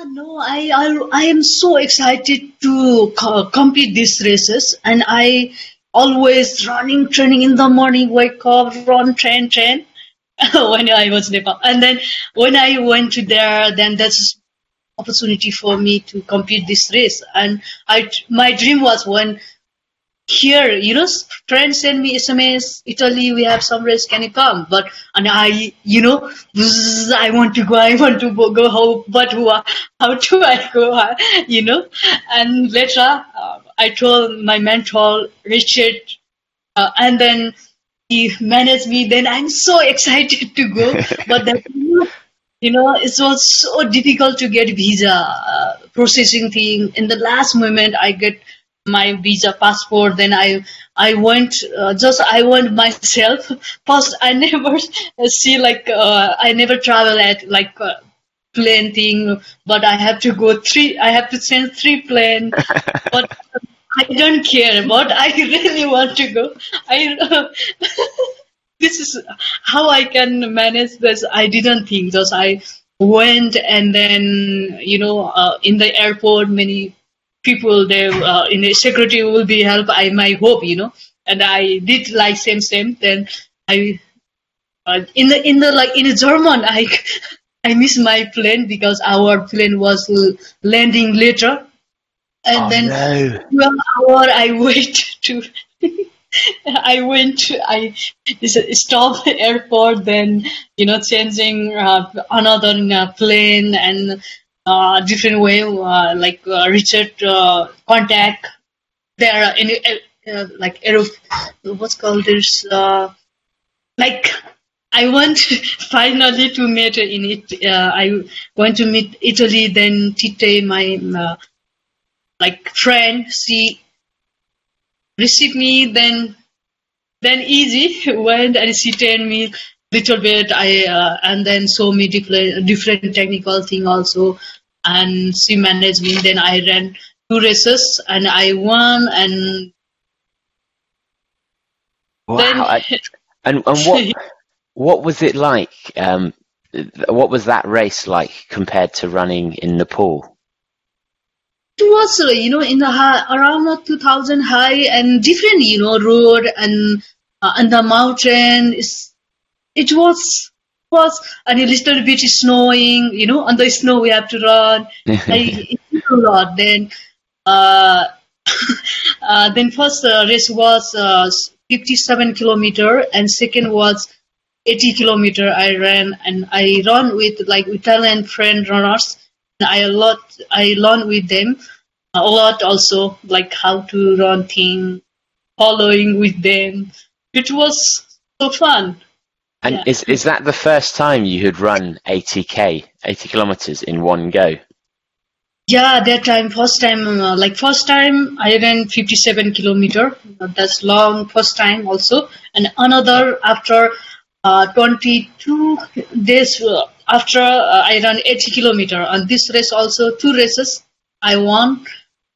No, I, I I am so excited to co- complete these races, and I always running, training in the morning, wake up, run, train, train. when I was Nepal, and then when I went to there, then that's opportunity for me to complete this race. And I my dream was when here, you know, friends send me SMS, Italy, we have some race, can you come? But, and I, you know, I want to go, I want to go, home, but wha- how do I go, you know? And later, uh, I told my mentor, Richard, uh, and then he managed me, then I'm so excited to go, but then, you know, it was so difficult to get visa uh, processing thing. In the last moment, I get my visa passport. Then I I went uh, just I went myself. First, I never see like uh, I never travel at like. Uh, plane thing but i have to go three i have to send three plane but i don't care but i really want to go i this is how I can manage this. I didn't think just I went and then you know uh, in the airport many people there uh, in the security will be help. I my hope you know and I did like same same. Then I uh, in the in the like in the German I I missed my plane because our plane was l- landing later and oh then no one hour I wait to. I went. to- I stop airport, then you know changing uh, another uh, plane and uh, different way. Uh, like uh, Richard uh, contact there in uh, uh, like what's called this uh, like I want finally to meet in it. I went to meet Italy, then Tite, my like friend. She received me, then then easy went and she trained me little bit. I uh, and then show me different different technical thing also, and she managed me. Then I ran two races and I won and wow then I- and and what what was it like um what was that race like compared to running in Nepal? it was uh, you know in the high, around uh, 2000 high and different you know road and uh, and the mountain is it was was and a little bit snowing you know on the snow we have to run. I, a lot. Then uh, uh, then first uh, race was uh, 57 kilometer and second was 80 kilometer. I ran and I run with like Italian friend runners. I a lot I learn with them a lot also like how to run thing following with them. It was so fun And is is that the first time you had run 80k, 80 kilometers in one go? yeah that time first time uh, like first time I ran 57 kilometer. Uh, that's long first time also. And another after uh, 22 days uh, after uh, I ran 80 kilometer. And this race also two races I won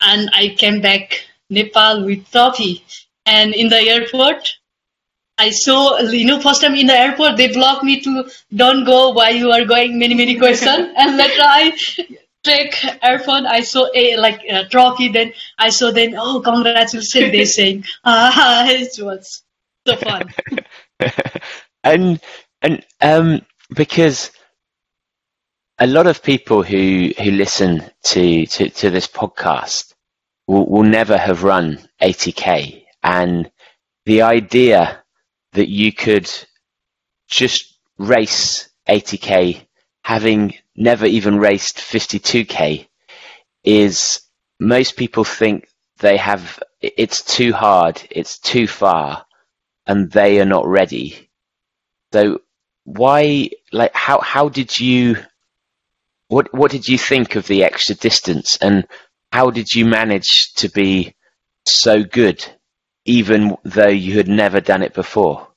and I came back Nepal with trophy. And in the airport I saw, you know, first time in the airport, they blocked me to don't go why you are going, many, many questions. and later I take airphone, I saw a like a trophy, then I saw then, oh, congratulations, they saying, ah, it was so fun. and and um, because a lot of people who who listen to to, to this podcast will, will never have run 80k, and the idea that you could just race 80k having never even raced 52k is most people think they have it's too hard it's too far and they are not ready. So why like how how did you what what did you think of the extra distance and how did you manage to be so good even though you had never done it before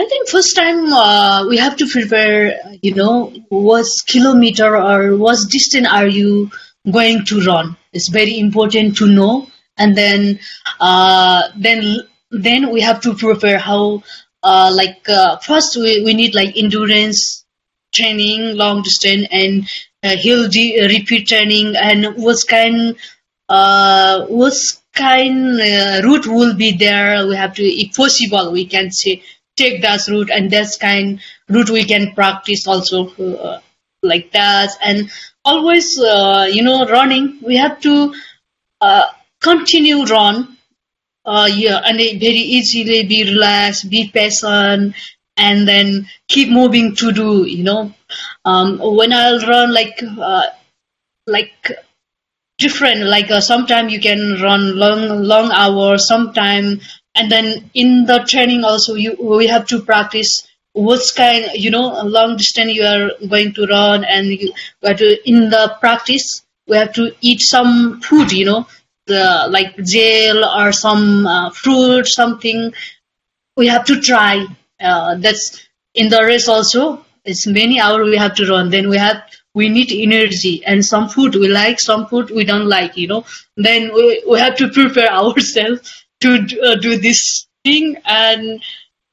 I think first time uh, we have to prepare, you know, what kilometer or what distance are you going to run? It's very important to know, and then uh, then then we have to prepare how. Uh, like uh, first we, we need like endurance training, long distance, and uh, hill de- repeat training, and what kind uh, kind uh, route will be there. We have to, if possible, we can say take that route and that's kind route we can practice also uh, like that and always uh, you know running we have to uh, continue run uh, yeah and very easily be relaxed be patient and then keep moving to do you know um, when i'll run like uh, like different. Like uh, sometime you can run long long hours sometime and then in the training also you we have to practice what's kind you know long distance you are going to run and you have to in the practice we have to eat some food you know the like gel or some uh, fruit something. We have to try uh, that's in the race also it's many hours we have to run. Then we have we need energy and some food we like some food we don't like you know. Then we, we have to prepare ourselves to do, uh, do this thing. And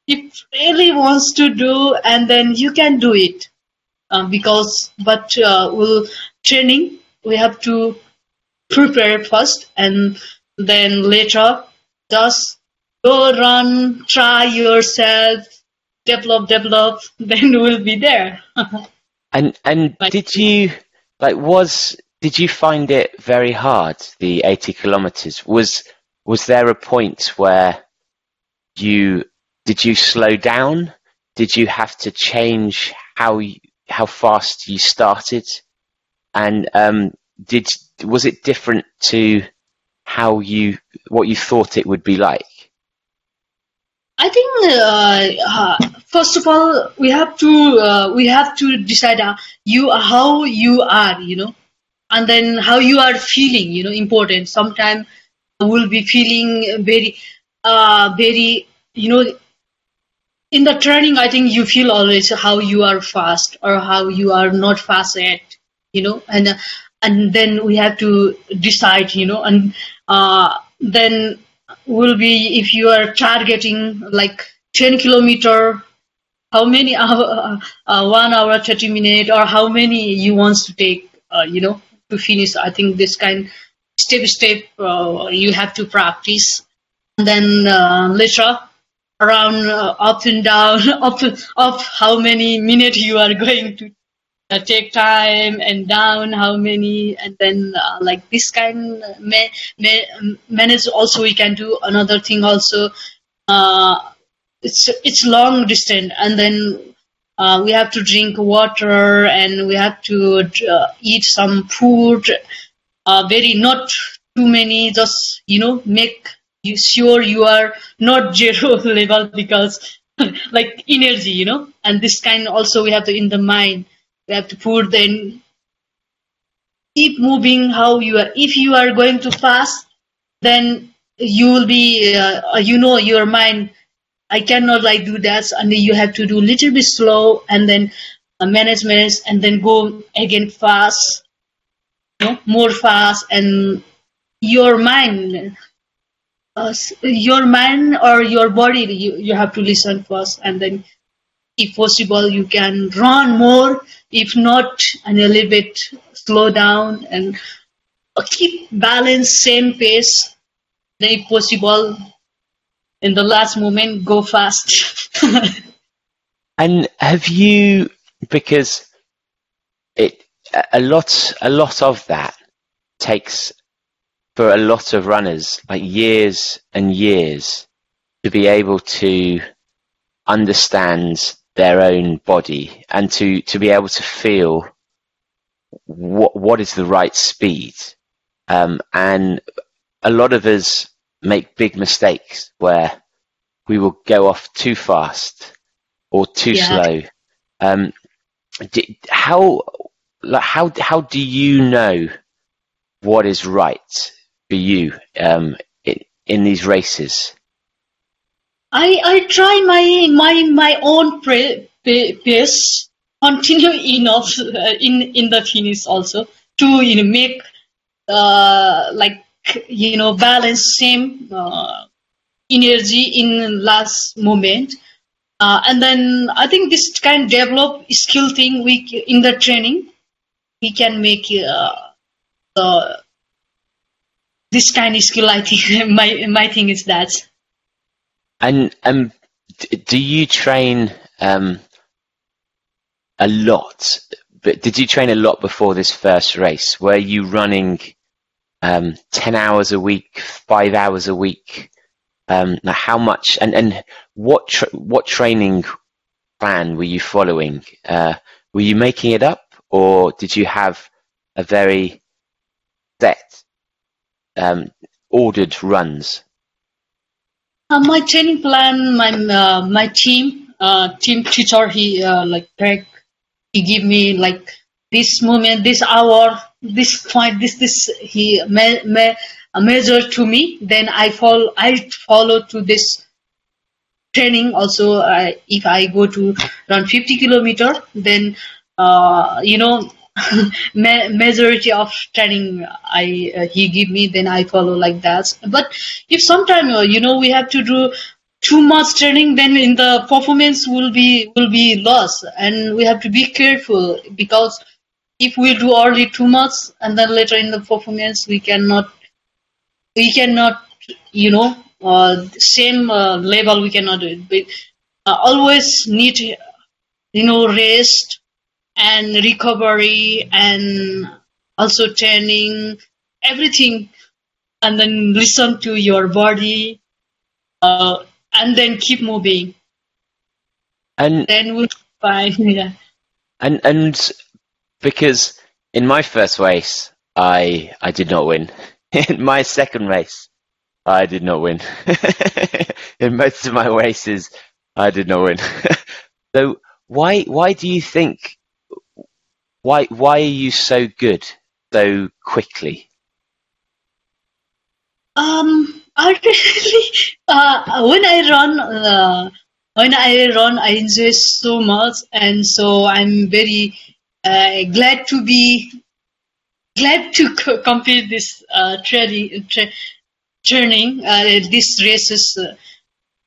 if really wants to do and then you can do it. Uh, because but uh, we'll training we have to prepare first and then later just go run try yourself develop develop then we'll be there And and did you like was did you find it very hard the 80 kilometers? Was was there a point where you did you slow down? Did you have to change how you, how fast you started? And um did was it different to how you what you thought it would be like I think uh, uh, first of all we have to uh, we have to decide uh, you how you are you know? And then how you are feeling you know important. Sometimes we'll be feeling very uh, very you know in the training I think you feel always how you are fast or how you are not fast yet you know? And uh, and then we have to decide you know? And then will be if you are targeting like 10 kilometer how many hour, uh, one hour, 30 minute, or how many you wants to take, uh, you know, to finish. I think this kind, step step, uh, you have to practice. And then uh, later, around uh, up and down, up, up how many minutes you are going to uh, take time and down how many and then uh, like this kind may, may manage also we can do another thing also. Uh, it's it's long distance and then uh, we have to drink water and we have to uh, eat some food uh, very not too many just you know make you sure you are not zero level because like energy you know? And this kind also we have to in the mind we have to put then keep moving how you are if you are going to fast then you will be uh, you know your mind i cannot like do that and you have to do little bit slow and then uh, management and then go again fast you know, more fast and your mind uh, your mind or your body you, you have to listen first and then if possible you can run more if not and a little bit slow down and keep balance same pace then if possible in the last moment go fast. And have you because it a lot a lot of that takes for a lot of runners like years and years to be able to understand their own body and to to be able to feel what what is the right speed um, and a lot of us make big mistakes where we will go off too fast or too Yeah. slow. Um, how like how how do you know what is right for you um, in, in these races? I I try my my my own pa- pace, continue enough in in the finish also to you know make uh like you know balance same uh, energy in last moment. Uh, and then I think this kind of develop skill thing we in the training we can make uh, this kind of skill. I think my my thing is that. And um, do you train um, a lot? But did you train a lot before this first race? Were you running um, ten hours a week, five hours a week? Um, how much and, and what tra- what training plan were you following? Uh, were you making it up, or did you have a very set, um, ordered runs? Uh, my training plan, my uh, my team, uh, team teacher, he uh, like Greg, he give me like this moment, this hour, this point, this this he me, me, uh, measure to me. Then I follow, I follow to this training. Also, if I go to around 50 kilometer, then uh, you know majority of training I uh, he give me, then I follow like that. But if sometime uh, you know we have to do too much training, then in the performance will be will be lost, and we have to be careful because if we do early too much and then later in the performance we cannot we cannot you know uh, same uh, level we cannot do it. But, uh, always need you know rest and recovery and also training everything and then listen to your body uh, and then keep moving And then we'll be fine yeah And and because in my first race I I did not win. In my second race I did not win. in most of my races I did not win. so why why do you think why why are you so good so quickly? Um, I really, uh, when I run, uh, when I run, I enjoy so much, and so I'm very uh, glad to be glad to co- complete this uh, training, tra- training, uh, these races uh,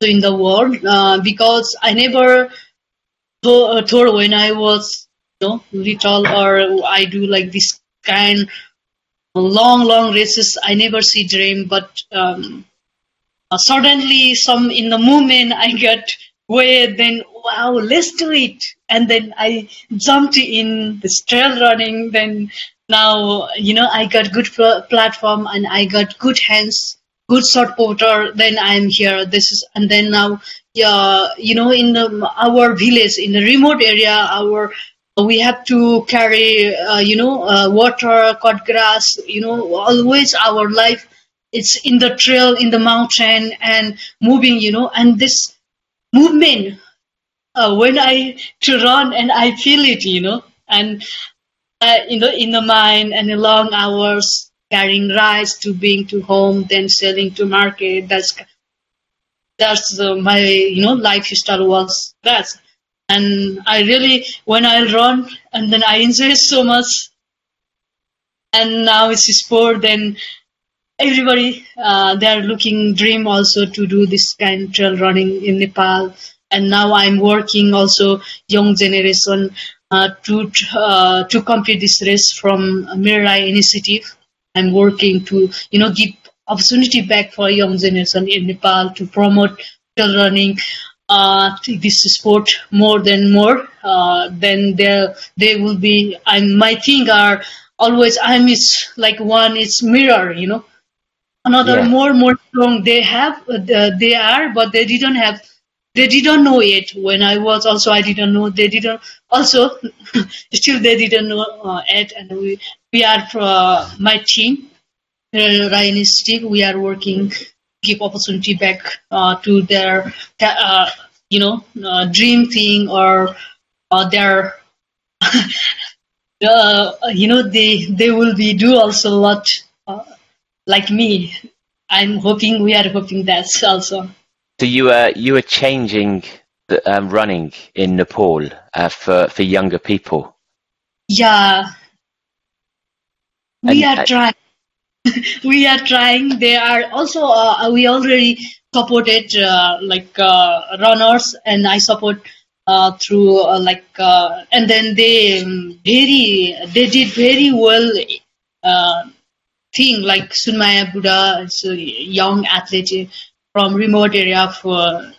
in the world uh, because I never uh, told when I was know little or I do like this kind long long races. I never see dream, but um, uh, suddenly some in the moment I got way then wow let's do it and then I jumped in this trail running then now you know I got good pl- platform and I got good hands good supporter then I'm here this is and then now yeah you know in the, our village in the remote area our we have to carry uh, you know uh, water cut grass you know always our life it's in the trail in the mountain and moving you know and this movement uh, when i to run and i feel it you know and uh, you know in the mind and the long hours carrying rice to being to home then selling to market that's that's uh, my you know lifestyle was that and i really when i run and then i enjoy so much. And now it's sport then everybody uh, they are looking dream also to do this kind of trail running in nepal. And now i'm working also young generation uh, to uh, to complete this race from Mira Rai initiative. I'm working to you know give opportunity back for young generation in nepal to promote trail running uh, this sport more than more uh, then there they will be i my thing are always i'm it's like one it's mirror you know. Another Yeah. more more strong they have uh, they are but they didn't have they didn't know it. When i was also i didn't know they didn't also still they didn't know uh, it. And we we are uh, my team uh, Ryan Initiative, we are working give opportunity back uh, to their uh, you know uh, dream thing or uh, their uh, you know they they will be do also a lot uh, like me. I'm hoping we are hoping that also. So you were you were changing the um, running in Nepal uh, for for younger people. yeah. We And- are trying we are trying they are also uh, we already supported uh, like uh, runners and i support uh, through uh, like uh, and then they um, very they did very well thing like Sunmaya Budha, a young athlete from remote area for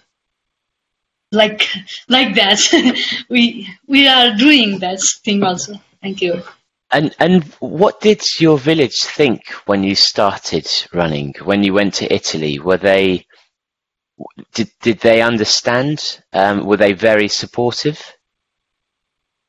like like that. we we are doing that thing also. Thank you. And and what did your village think when you started running? When you went to Italy, were they did did they understand? Um, were they very supportive?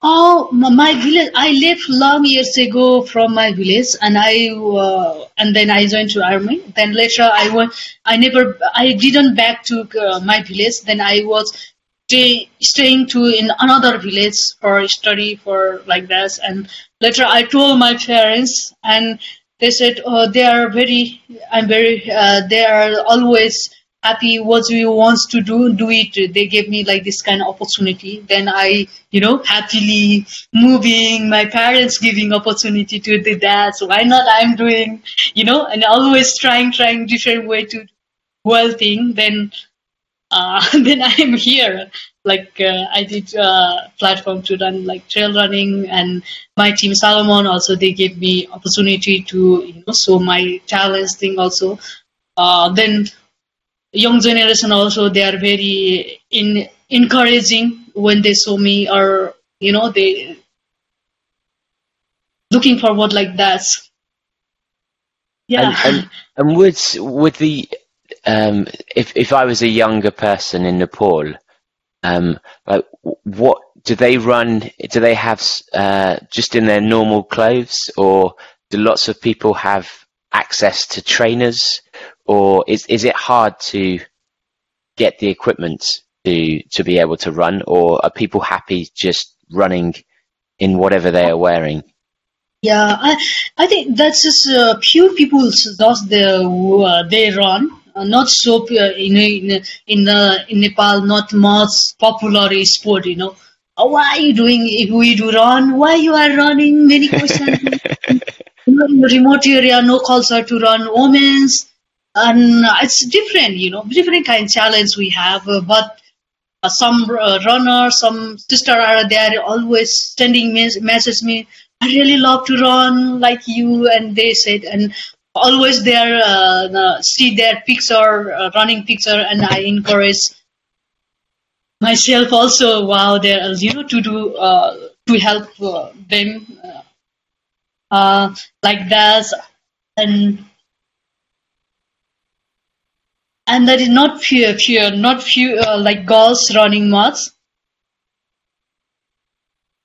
Oh, my village! I left long years ago from my village, and I uh, and then I joined to army. Then later I went. I never. I didn't back to uh, my village. Then I was stay, staying to in another village for study for like that. And later I told my parents, and they said, "Oh, they are very. I'm very. Uh, they are always." happy what we want to do do it they gave me like this kind of opportunity then i you know happily moving my parents giving opportunity to do that so why not i'm doing you know and always trying trying different way to well thing then uh, then i am here. Like uh, i did uh, platform to run like trail running and my team salomon also they gave me opportunity to you know show my talents thing also. Uh, then young generation also they are very in encouraging when they saw me or you know they looking forward like that. Yeah. And, and, and would would the um, if if I was a younger person in Nepal, um, like what do they run? Do they have uh, just in their normal clothes, or do lots of people have access to trainers, or is is it hard to get the equipment to to be able to run, or are people happy just running in whatever they are wearing? yeah i i think that's just uh, few people just the uh, they run not so uh, in in in, uh, in nepal not much popular sport you know. Uh, why are you doing if we do run why you are running? Many questions. You remote area no culture to run women's. And it's different you know different kind of challenge we have uh, but uh, some uh, runner, some sister are there always sending me message me. I really love to run like you, and they said. And always there uh, see their picture, uh, running picture, and I encourage myself also. Wow, there you know to do uh, to help uh, them uh, uh, like that, and and that is not fear, fear, not few like girls running much.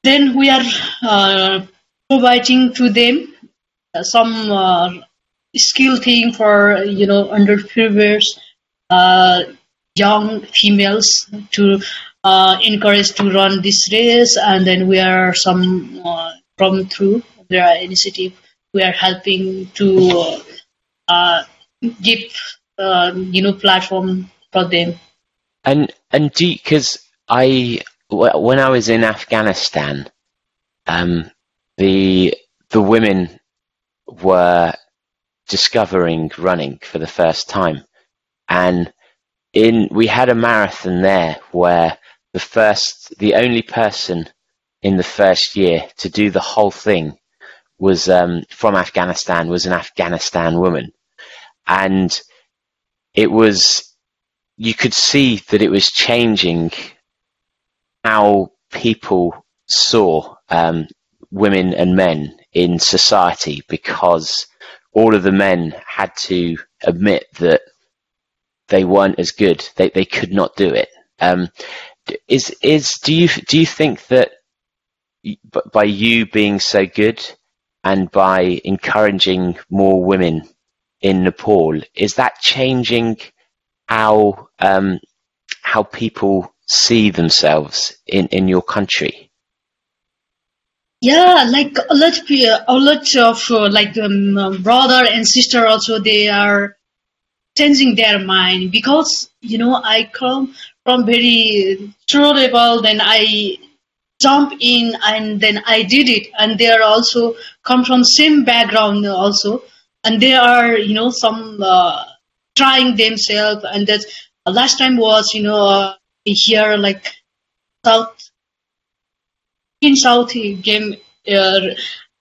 Then we are providing to them some skill thing for you know underprivileged uh, young females to uh, encourage to run this race, and then we are some uh, from through their initiative. We are helping to uh, give uh, you know platform for them. And and because I when I was in Afghanistan, um, the the women were discovering running for the first time, and in we had a marathon there where the first the only person in the first year to do the whole thing was um, from Afghanistan was an Afghanistan woman, and it was you could see that it was changing how people saw um, women and men in society because all of the men had to admit that they weren't as good. They they could not do it. Um, is is do you do you think that by you being so good and by encouraging more women in Nepal, is that changing how um, how people see themselves in, in your country? Yeah, like a lot, of a lot of uh, like um, uh, brother and sister also they are changing their mind because you know I come from very level, then I jump in and then I did it, and they are also come from same background also, and they are you know some uh, trying themselves, and that uh, last time was you know uh, here like South in South game uh,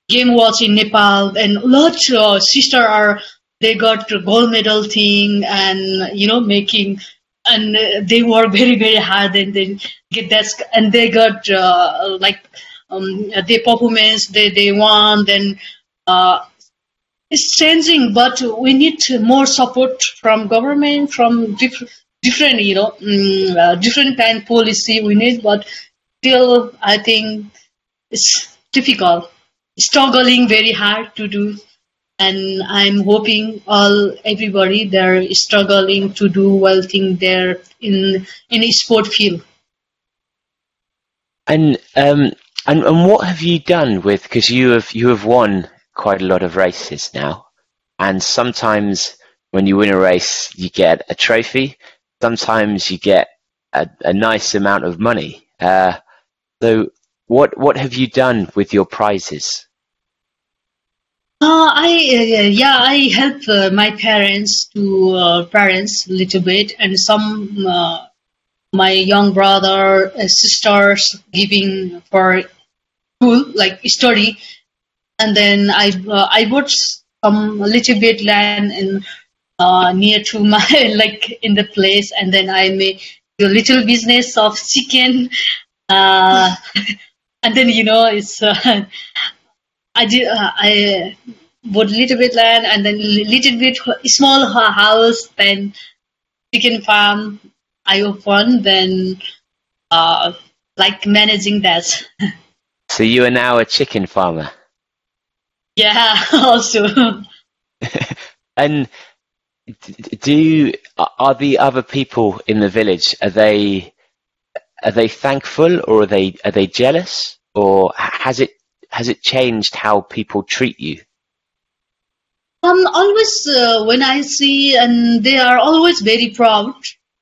game was in Nepal and lots of sister are they got gold medal thing and you know making and they work very very hard and they get that and they got uh, like um, their performance they they won then uh, it's changing but we need more support from government from different different you know mm, uh, different kind of policy we need but still I think it's difficult, struggling very hard to do. And I'm hoping all everybody they're struggling to do well thing there in in a sport field. And um, and and what have you done with because you have you have won quite a lot of races now, and sometimes when you win a race you get a trophy, sometimes you get a, a nice amount of money. Uh, so what what have you done with your prizes? Uh, I uh, yeah I help uh, my parents to uh, parents a little bit and some uh, my young brother uh, sisters giving for school like study. And then I I bought some a little bit land in near to my like in the place. And then I made a little business of chicken uh, and then you know it's uh, I did uh, I bought a little bit land and then li- little bit small ho- house then chicken farm I opened then uh, like managing that. So you are now a chicken farmer, yeah also. And do are the other people in the village are they are they thankful or are they are they jealous or has it has it changed how people treat you? Um, always uh, when I see, and they are always very proud,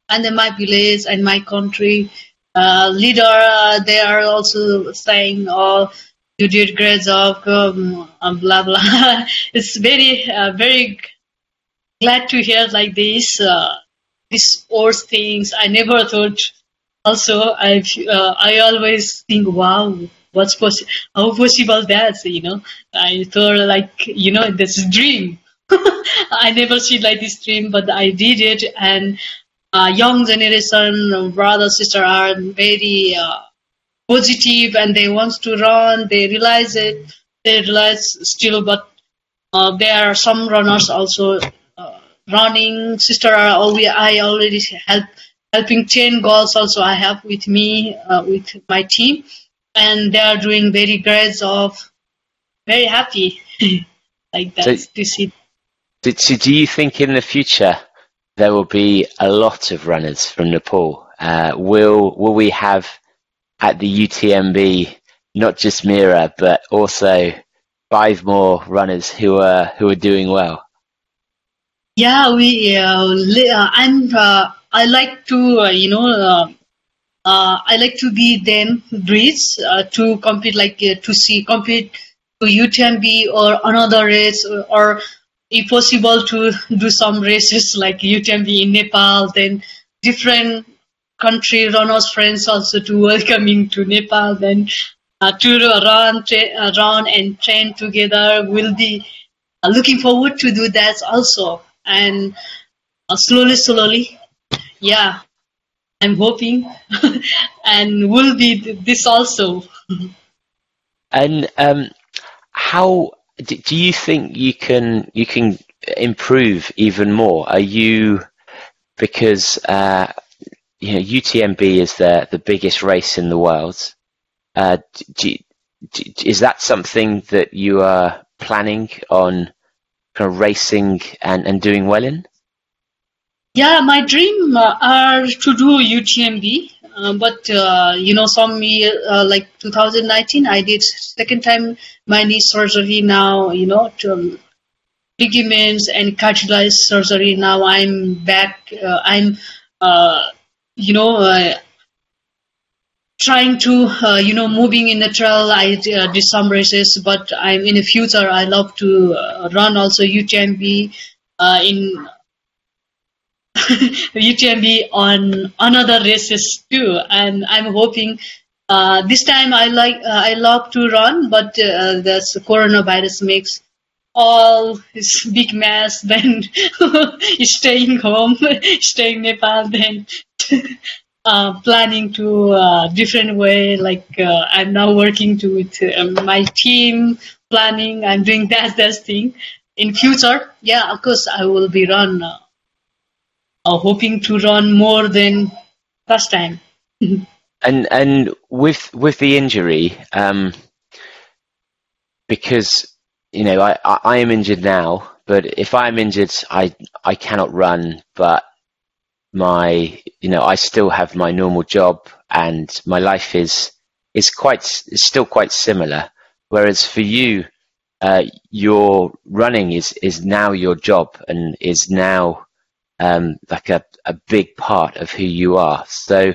and in my village and my country uh, leader, uh, they are also saying, "Oh, you did great job," um, blah blah. it's very uh, very glad to hear like this. Uh, these old things I never thought also I uh, I always think, wow, what's possible? How possible that? You know, I thought like you know this is dream. I never see like this dream, but I did it, and uh, young generation brother sister are very uh, positive, and they want to run. They realize it. They realize still, but uh, there are some runners also uh, running. Sister are always I already help helping ten girls also I have with me uh, with my team, and they are doing very great job. Very happy like that So- to see. Do, so do you think in the future there will be a lot of runners from Nepal? Uh, will will we have at the UTMB not just Mira but also five more runners who are who are doing well? Yeah, we. Uh, uh, I'm. Uh, I like to. Uh, you know. Uh, uh, I like to be then breeds uh, to compete, like uh, to see compete to UTMB or another race, or, or if possible to do some races like UTMB in Nepal. Then different country runners friends also to welcoming to Nepal. Then uh, to run, tra- uh, run and train together. We'll be uh, looking forward to do that also and uh, slowly slowly yeah i'm hoping and will be this also And um, how do, you think you can you can improve even more? Are you because uh, you know UTMB is the the biggest race in the world? Uh, do, do, is that something that you are planning on kind of racing and, and doing well in? Yeah my dream uh, are to do utmb uh, but uh, you know some year uh, like 2019 i did second time my knee surgery. Now you know to ligaments and cartilage surgery. Now i'm back uh, i'm uh, you know uh, trying to you know moving in the trail. I did some races but i'm in the future. I love to run also utmb uh, in UTMB on another races too, and I'm hoping uh, this time I like uh, I love to run, but uh, this coronavirus makes all this big mess. Then staying home, staying Nepal, then uh, planning to uh, different way. Like uh, I'm now working to with uh, my team planning. I'm doing that that thing. In future, yeah, of course I will be run. Uh, hoping to run more than last time. And and with with the injury, um, because you know I, I I am injured now, but if I'm injured, I I cannot run. But my you know I still have my normal job, and my life is is quite is still quite similar. Whereas for you, uh, your running is is now your job and is now um, like a, a big part of who you are. So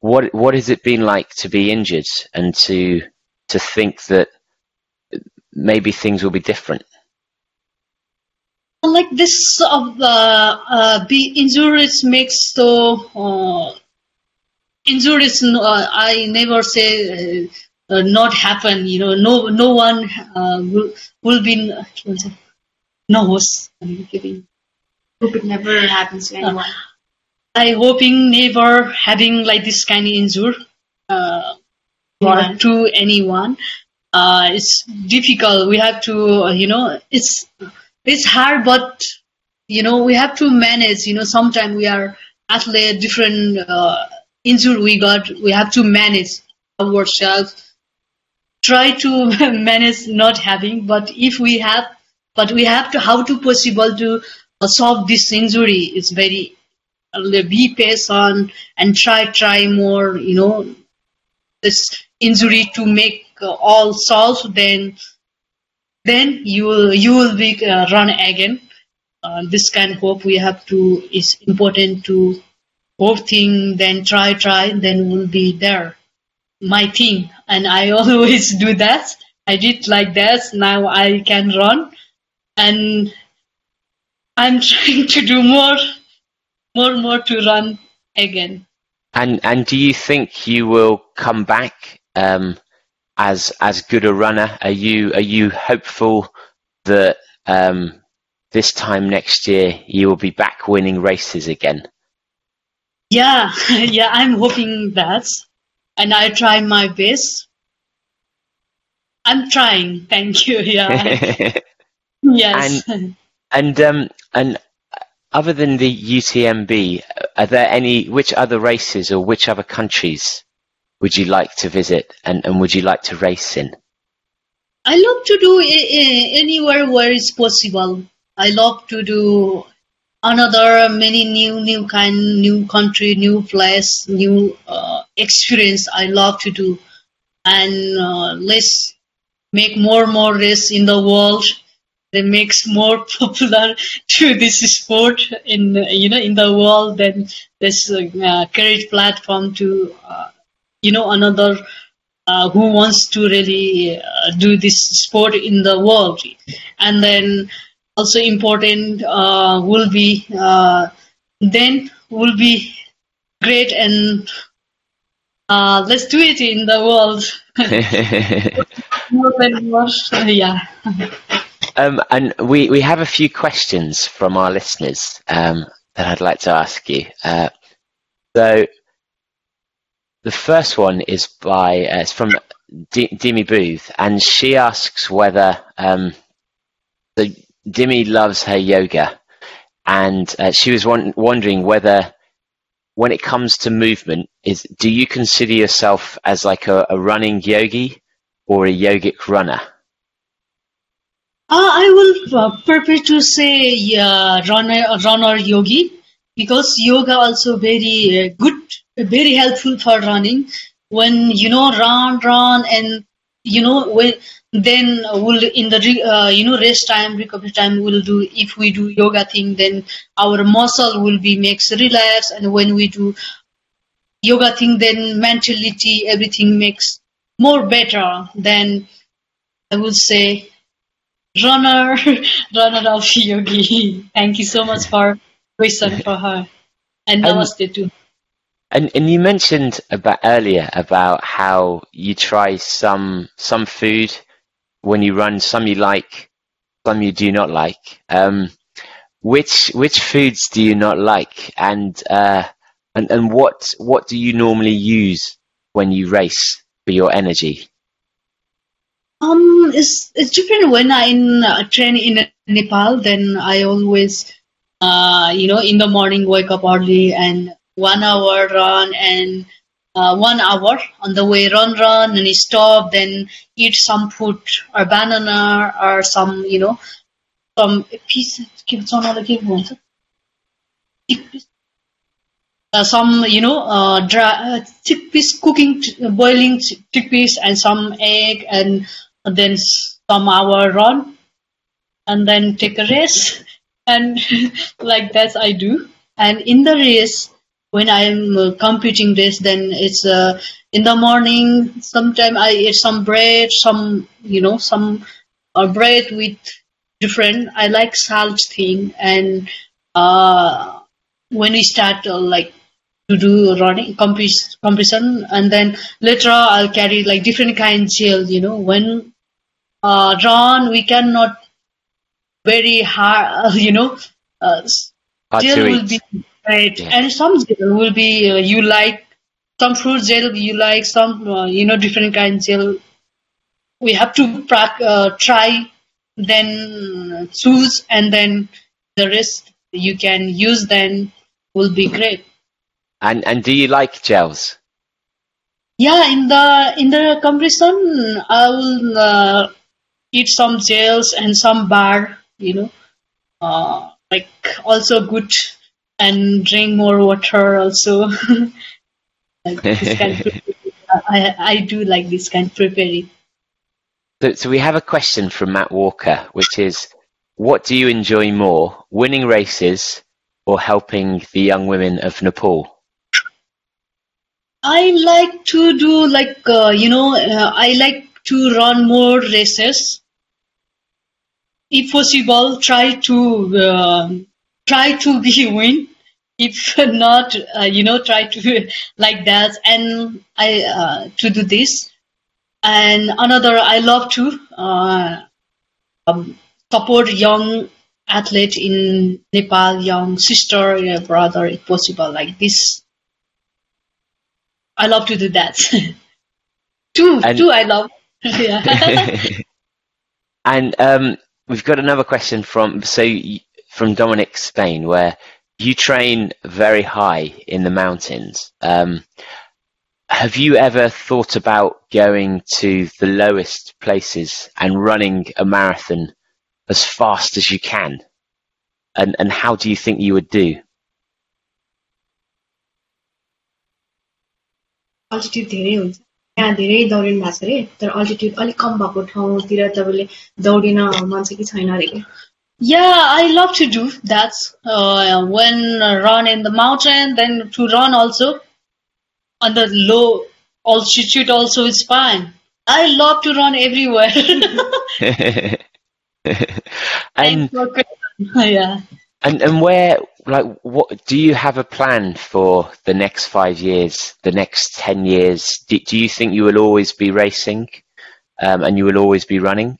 what what has it been like to be injured and to to think that maybe things will be different? Like this, uh, uh, be injuries makes so uh, injuries. Uh, I never say uh, uh, not happen. You know, no no one uh, will will be no. I'm giving. Hope it never happens to anyone. I hoping never having like this kind of injury uh, Anyone. to anyone. Uh, it's difficult. We have to, uh, you know, it's it's hard, but you know, we have to manage. You know, sometimes we are athlete, different uh, injury we got. We have to manage ourselves. Try to manage not having, but if we have, but we have to how to possible to uh, solve this injury is very be patient and try try more you know this injury to make uh, all solved then then you will you will be uh, run again. Uh, this kind of hope we have to is important to hope thing then try try then we'll be there. My thing and i always do that. I did like that. Now i can run. And i'm trying to do more more more to run again And and do you think you will come back um, as as good a runner? Are you are you hopeful that um, this time next year you will be back winning races again? Yeah, yeah, I'm hoping that, and I try my best. I'm trying. Thank you. Yeah. yes. And and other than the UTMB, are there any which other races or which other countries would you like to visit and, and would you like to race in? I love to do anywhere where it's possible. I love to do another many new new kind new country new place new uh, experience i love to do and uh, let's make more more race in the world that makes more popular to this sport in you know in the world then this uh, platform to uh, you know another uh, who wants to really uh, do this sport in the world. And then also important uh, will be uh, then will be great and uh, let's do it in the world. More than more yeah um, and we, we have a few questions from our listeners um, that I'd like to ask you. Uh, so the first one is by uh, it's from D- Dimi Booth, and she asks whether um, the Dimi loves her yoga, and uh, she was won- wondering whether, when it comes to movement, is do you consider yourself as like a, a running yogi or a yogic runner? Uh, I will uh, prefer to say uh, runner, runner yogi because yoga also very uh, good, very helpful for running. When you know run, run, and you know when then we'll in the uh, you know rest time, recovery time we'll do. If we do yoga thing, then our muscle will be makes relax, and when we do yoga thing, then mentality everything makes more better. Then I would say runner, runner of yogi. Thank you so much for question for her, and namaste too. And and you mentioned about earlier about how you try some some food when you run, some you like, some you do not like. Um, which which foods do you not like, and uh, and and what what do you normally use when you race for your energy? Um, it's, it's different when I in uh, train in Nepal. Then I always, uh, you know, in the morning wake up early and one hour run and uh, one hour on the way run run and stop then eat some food or banana or some you know some piece uh, some you know uh, dry, uh, chickpeas cooking boiling chickpeas and some egg and then some hour run and then take a rest and like that I do. And in the race when I'm uh, competing race then it's uh, in the morning sometime I eat some bread some you know some uh, bread with different I like salt thing. And uh, when we start uh, like to do running competition, and then later I'll carry like different kind gel you know. When uh, we cannot very hard you know uh, will be right Yeah. and some gel will be uh, you like some fruit gel you like some uh, you know different kind gel we have to prac- uh, try then choose and then the rest you can use then will be great And and do you like gels? yeah in the in the competition i will eat some gels and some bar you know uh, like also good and drink more water also. Like this kind of I, I do like this kind of preparing. So, so we have a question from Matt Walker, which is, what do you enjoy more, winning races or helping the young women of Nepal? I like to do like uh, you know uh, I like to run more races. If possible, try to uh, try to be win if not, uh, you know, try to like that, and I uh, to do this. And another, I love to uh, um, support young athlete in Nepal, young sister, yeah, brother, if possible, like this. I love to do that. two, And- two, I love. Yeah. and um, we've got another question from so from Dominic Spain, where you train very high in the mountains. Um, have you ever thought about going to the lowest places and running a marathon as fast as you can? And and how do you think you would do? यहाँ धेरै दौडिनु भएको छ अरे तर altitude अलिक कम भएको ठाउँतिर तपाईँले दौडिन मन छ कि छैन अरे क्या Yeah, I love to do that. Uh, when uh, run in the mountain, then to run also on the low altitude also is fine. I love to run everywhere. and Thanks for question. yeah. And and where like what do you have a plan for the next five years, the next ten years? Do, do you think you will always be racing, um, and you will always be running?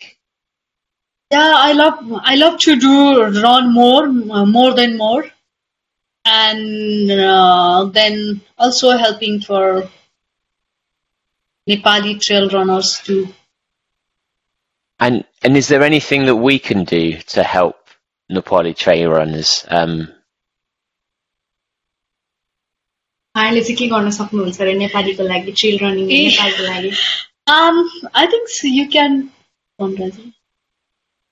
Yeah, I love I love to do run more, uh, more than more, and uh, then also helping for Nepali trail runners too. And and is there anything that we can do to help Nepali trail runners? Um, उहाँले चाहिँ के गर्न सक्नुहुन्छ अरे नेपालीको लागि trail running ए। नेपालको लागि Um, I think so you can fundraising.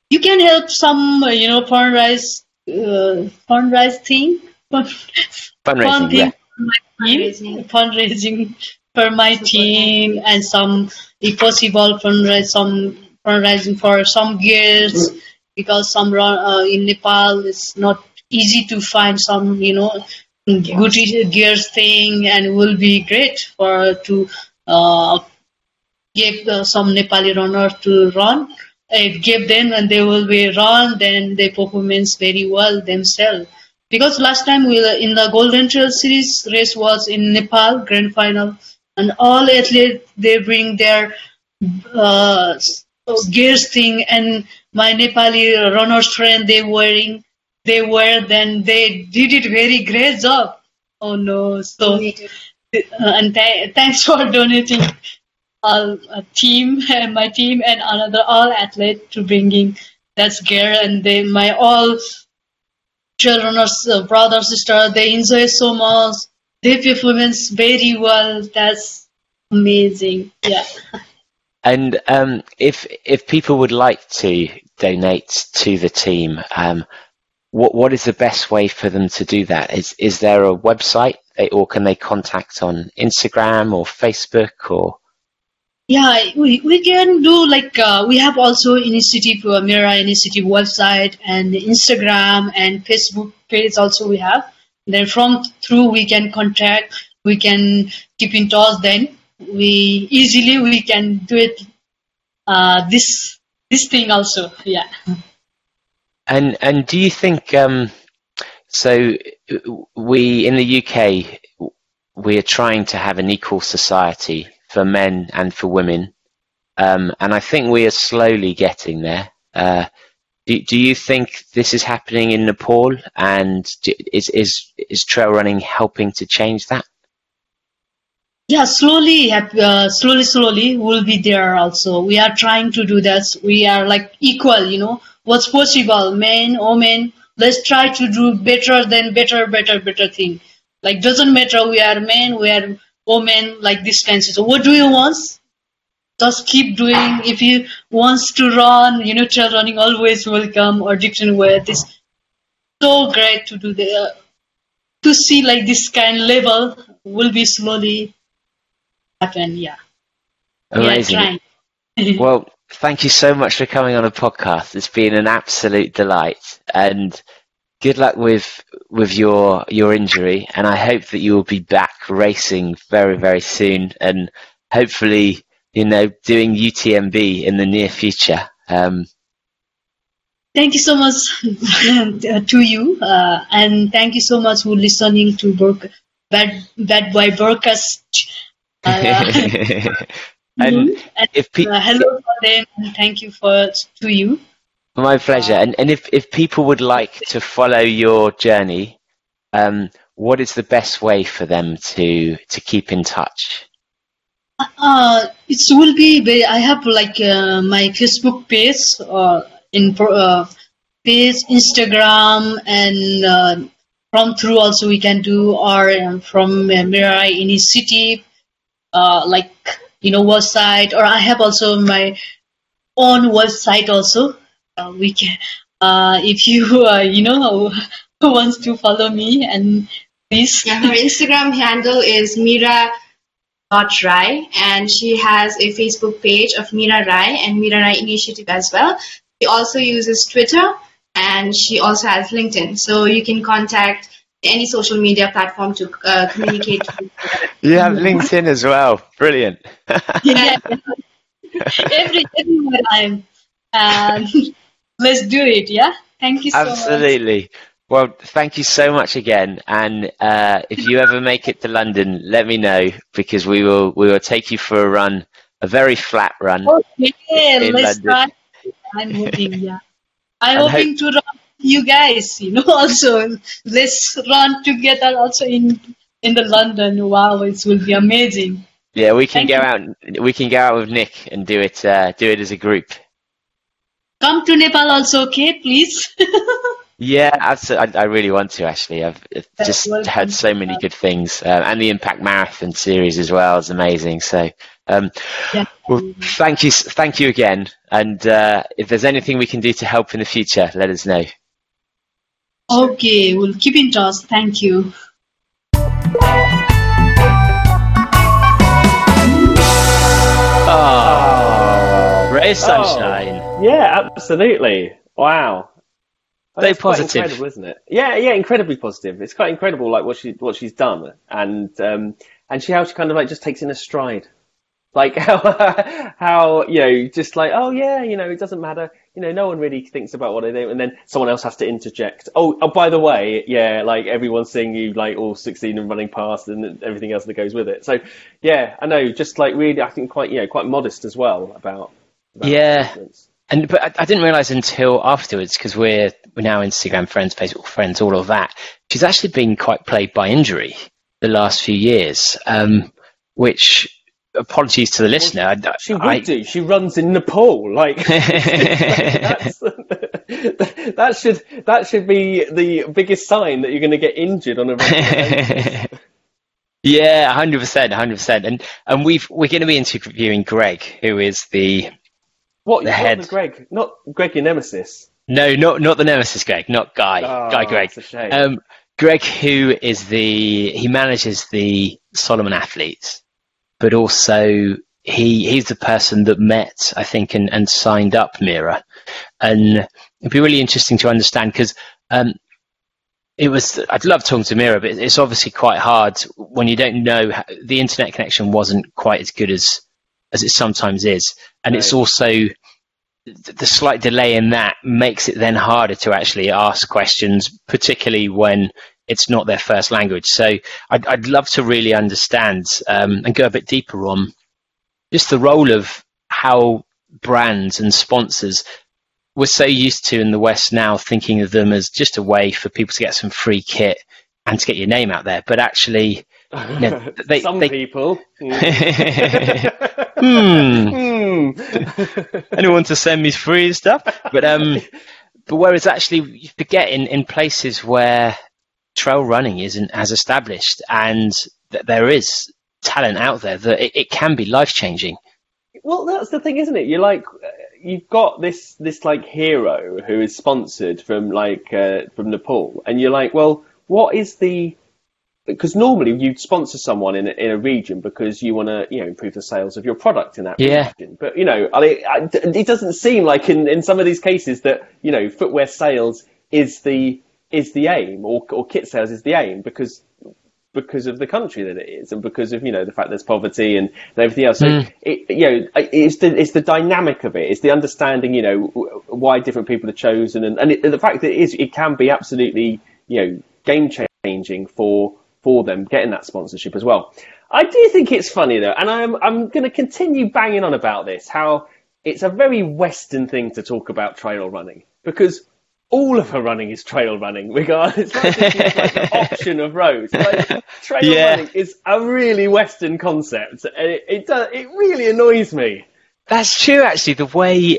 You can help some, uh, you know, fundraise, uh, fundraise thing, fun, fun fundraising, thing yeah. for my team, Fundraising. fundraising for my team, and some, if possible, fundraise some fundraising for some gears because some run uh, in Nepal it's not easy to find some, you know, good gears thing, and will be great for to. Uh, give uh, some Nepali runner to run. It give them and they will be run, then they performance very well themselves. Because last time we were in the Golden Trail Series race was in Nepal grand final, and all athletes they bring their uh, gears thing, and my Nepali runners friend they wearing they were then they did it very great job. Oh no! So uh, and th- thanks for donating all a team and my team and another all athlete to bringing that's gear and they my all children or s- brother sister they enjoy so much. Their performance very well. That's amazing. Yeah. And um, if if people would like to donate to the team, um, what what is the best way for them to do that? Is is there a website, they, or can they contact on Instagram or Facebook or? Yeah, we, we can do like uh, we have also initiative uh, Mira initiative website and Instagram and Facebook page also we have. Then from through we can contact, we can keep in touch. Then we easily we can do it. Uh, this this thing also, yeah. And and do you think um, so? We in the UK we are trying to have an equal society for men and for women, um, and I think we are slowly getting there. Uh, do, do you think this is happening in Nepal, and is is is trail running helping to change that? Yeah, slowly, uh, slowly, slowly, we'll be there also. We are trying to do that. We are like equal, you know, what's possible, men, women. Let's try to do better than better, better, better thing. Like, doesn't matter, we are men, we are women, like this kind of So, what do you want? Just keep doing. If you wants to run, you know, trail running always welcome or different way. This so great to do the uh, to see like this kind of level will be slowly happen. Yeah, Amazing. we are trying. Well, thank you so much for coming on a podcast. It's been an absolute delight, and good luck with with your your injury. And I hope that you will be back racing very very soon, and hopefully, you know, doing UTMB in the near future. Um, Thank you so much to you, uh, and thank you so much for listening to Burk, Bad Bad Boy Burkas. Uh, and mhm. And, if pe- uh, hello for them, and thank you for to you. My pleasure. And and if if people would like to follow your journey, um, what is the best way for them to to keep in touch? Uh, it will be. I have like uh, my Facebook page, uh, in uh, page, Instagram, and uh, from through also we can do, or um, from uh, Mirai city, uh, like you know website, or I have also my own website also. Uh, we can, uh, if you uh, you know who wants to follow me and please. Yeah, her Instagram handle is Mira Rai, and she has a Facebook page of Mira Rai and Mira Rai Initiative as well. She also uses Twitter and she also has LinkedIn. So you can contact any social media platform to uh, communicate. You have LinkedIn as well. Brilliant. yeah. every everywhere I'm. Um, let's do it. Yeah. Thank you so much. Absolutely. Well, thank you so much again. And uh, if you ever make it to London, let me know because we will we will take you for a run, a very flat run. Okay, let's London. start. I'm hoping. Yeah. I'm And hoping to run you guys. You know, also let's run together. Also in in the London. Wow, it will be amazing. Yeah, we can Thank go you. out. We can go out with Nick and do it. Uh, do it as a group. Come to Nepal also, okay? Please. Yeah, absolutely. I, I really want to actually. I've just heard so many good things, uh, and the Impact Marathon series as well is amazing. So, um, Yeah. well, thank you, thank you again. And uh, if there's anything we can do to help in the future, let us know. Okay, we'll keep in touch. Thank you. Oh, ray of sunshine. Yeah, absolutely. Wow. So That's quite positive. incredible, isn't it? Yeah, yeah, incredibly positive. It's quite incredible, like what she what she's done, and um, and she how she kind of like just takes in a stride, like how how you know just like oh yeah, you know it doesn't matter, you know no one really thinks about what they do, and then someone else has to interject. Oh, oh by the way, yeah, like everyone's seeing you like all sixteen and running past, and everything else that goes with it. So yeah, I know, just like really, I think quite you know quite modest as well about. about Yeah. And but I, I didn't realize until afterwards because we're we're now Instagram friends, Facebook friends, all of that. She's actually been quite plagued by injury the last few years, um, which apologies to the listener. I, She would I- do. She runs in Nepal. Like that's, that should that should be the biggest sign that you're going to get injured on a regular yeah, hundred percent, hundred percent. And and we've we're going to be interviewing Greg, who is the What? The head. the Greg? Not Greg, your nemesis. no, not not the Nemesis Greg, not Guy, Oh, Guy Greg. that's a shame. Um, Greg, who is the he manages the Salomon athletes, but also he he's the person that met, I think, and, and signed up Mira, and it'd be really interesting to understand because um, it was I'd love talking to Mira, but it's obviously quite hard when you don't know how, the internet connection wasn't quite as good as as it sometimes is, and it's also the slight delay in that makes it then harder to actually ask questions, particularly when it's not their first language. So I'd, I'd love to really understand um, and go a bit deeper on just the role of how brands and sponsors we're so used to in the West now thinking of them as just a way for people to get some free kit and to get your name out there. But actually, know, they- Some they- people. hmm, Hmm. anyone to send me free stuff? But um, but whereas actually you forget in, in places where trail running isn't as established and that there is talent out there that it, it can be life changing. Well, that's the thing, isn't it? You're like, uh, you've got this this like hero who is sponsored from like uh, from Nepal, and you're like, well, what is the? Because normally you'd sponsor someone in a, in a region because you want to, you know, improve the sales of your product in that Yeah. region. But you know, I mean, I- it doesn't seem like in, in some of these cases that you know footwear sales is the is the aim, or or kit sales is the aim, because because of the country that it is and because of you know the fact there's poverty and, and everything else. So Mm. it, you know it's the it's the dynamic of it. It's the understanding you know why different people are chosen and and it, the fact that it is it can be absolutely you know game changing for for them getting that sponsorship as well. I do think it's funny though, and I'm I'm going to continue banging on about this. How it's a very Western thing to talk about trail running because all of her running is trail running, regardless. It's not just like an option of roads. Like, trail Yeah. running is a really Western concept, and it, it does it really annoys me. That's true, actually. The way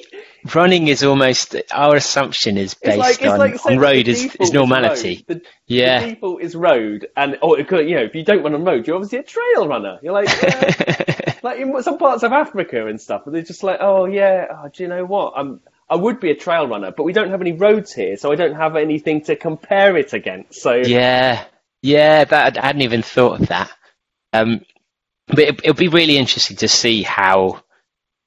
running is almost our assumption is It's based like it's on, like on road is, is normality. road. The, Yeah. the default is road, and or you know if you don't run on road, you're obviously a trail runner. You're like. Uh, like in some parts of Africa and stuff, and they're just like, oh yeah, oh, do you know what? I'm I would be a trail runner, but we don't have any roads here, so I don't have anything to compare it against. So Yeah, yeah, that I hadn't even thought of that. Um, but it, it'll be really interesting to see how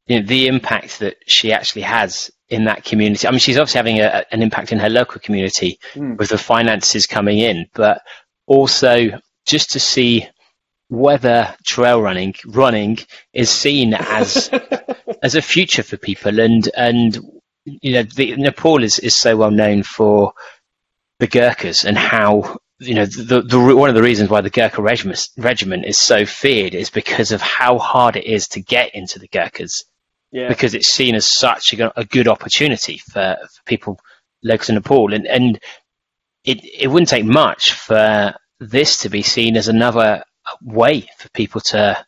you know, the impact that she actually has in that community. I mean, she's obviously having a, an impact in her local community with the finances coming in, but also just to see whether trail running running is seen as as a future for people and and you know the, Nepal is, is so well known for the Gurkhas and how you know the, the one of the reasons why the Gurkha regiment regiment is so feared is because of how hard it is to get into the Gurkhas. Yeah, because it's seen as such a, a good opportunity for, for people local to Nepal. And and it it wouldn't take much for this to be seen as another way for people to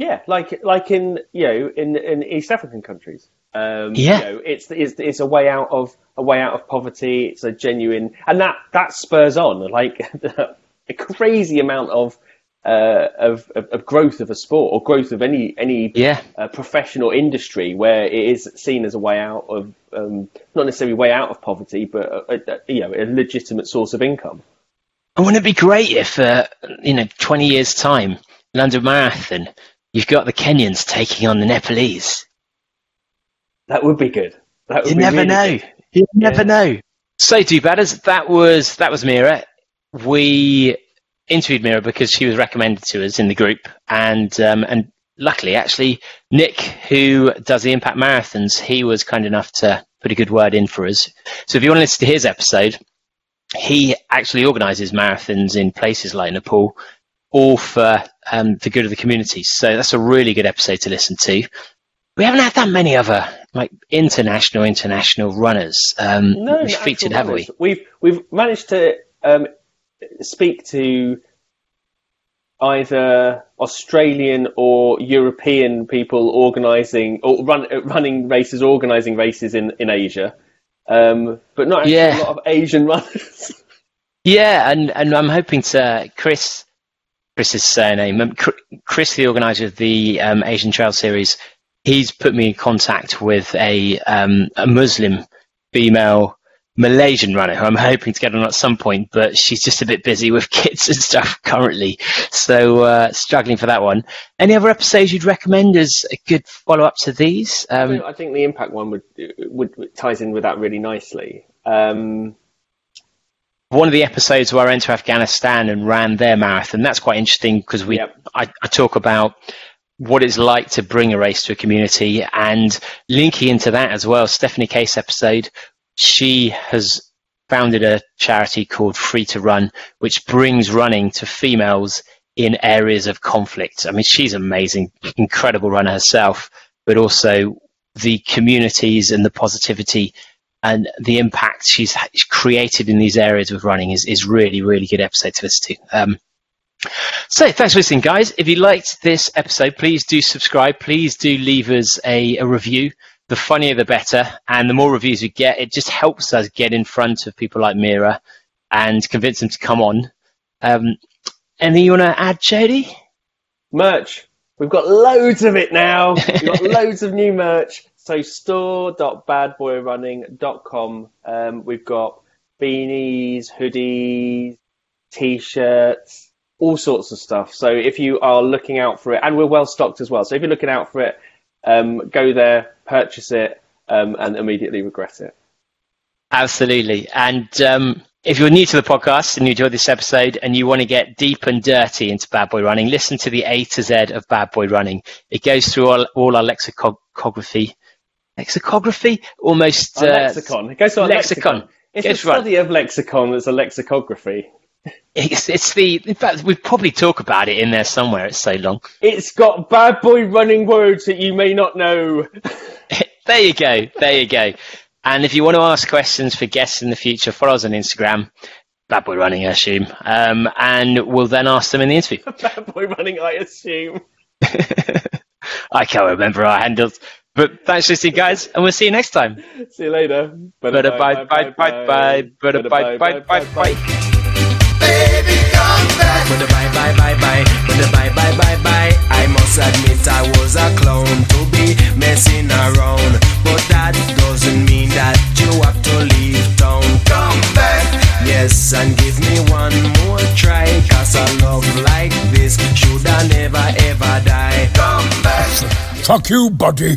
yeah, like like in you know in in East African countries. Um, Yeah. you know, it's, it's it's a way out of a way out of poverty. It's a genuine, and that that spurs on like a crazy amount of uh, of, of of growth of a sport or growth of any any yeah uh, professional industry where it is seen as a way out of um, not necessarily way out of poverty, but a, a, you know a legitimate source of income. And wouldn't it be great if, uh, you know, 20 years' time, London Marathon, you've got the Kenyans taking on the Nepalese? That would be good. That would You be never really know. good. You never Yeah. know. So, do batters, that was that was Mira. We interviewed Mira because she was recommended to us in the group, and um, and luckily, actually, Nick, who does the Impact Marathons, he was kind enough to put a good word in for us. So, if you want to listen to his episode, he actually organises marathons in places like Nepal, all for um, the good of the community. So that's a really good episode to listen to. We haven't had that many other like international international runners um, No, we've featured, have we? We've we've managed to um, speak to either Australian or European people organising or run, running races, organising races in in Asia, um, but not actually Yeah. a lot of Asian runners. Yeah, and and I'm hoping to Chris. Chris's surname, um, Chris, the organizer of the um, Asian Trail Series, he's put me in contact with a um, a Muslim female Malaysian runner who I'm hoping to get on at some point, but she's just a bit busy with kids and stuff currently, so uh, struggling for that one. Any other episodes you'd recommend as a good follow up to these? Um, I think the impact one would, would would ties in with that really nicely. Um, one of the episodes where I went to Afghanistan and ran their marathon. That's quite interesting because we Yep. I, I talk about what it's like to bring a race to a community and linking into that as well. Stephanie Case episode, she has founded a charity called Free to Run, which brings running to females in areas of conflict. I mean, she's amazing, incredible runner herself, but also the communities and the positivity and the impact she's created in these areas with running is, is really, really good episode to listen to. Um, so thanks for listening, guys. If you liked this episode, please do subscribe. Please do leave us a, a review. The funnier, the better. And the more reviews we get, it just helps us get in front of people like Mira and convince them to come on. Um, anything you want to add, Jody? merch. We've got loads of it now. We've got loads of new merch. So store.badboyrunning.com. Um, we've got beanies, hoodies, t-shirts, all sorts of stuff. So if you are looking out for it, and we're well stocked as well. So if you're looking out for it, um, go there, purchase it, um, and immediately regret it. Absolutely. And um, If you're new to the podcast and you enjoyed this episode and you want to get deep and dirty into bad boy running, listen to the A to Z of bad boy running. It goes through all, all our lexicography. Lexicography? Almost. Uh, lexicon. It goes our lexicon. lexicon. It's right. study of lexicon that's a lexicography. It's, it's the. In fact, we probably talk about it in there somewhere. It's so long. It's got bad boy running words that you may not know. there you go. There you go. And if you want to ask questions for guests in the future, follow us on Instagram. Bad boy running, I assume. Um, and we'll then ask them in the interview. bad boy running, I assume. I can't remember our handles. But thanks for listening, guys, and we'll see you next time. See you later. Bye bye bye bye bye bye bye bye bye bye. Baby, With the bye bye bye bye, with the bye bye bye bye. I must admit I was a clown to be messing around, but that doesn't mean that you have to leave town. Come back. Yes, and give me one more try, cause a love like this should I never ever die. Come back. Fuck you, buddy.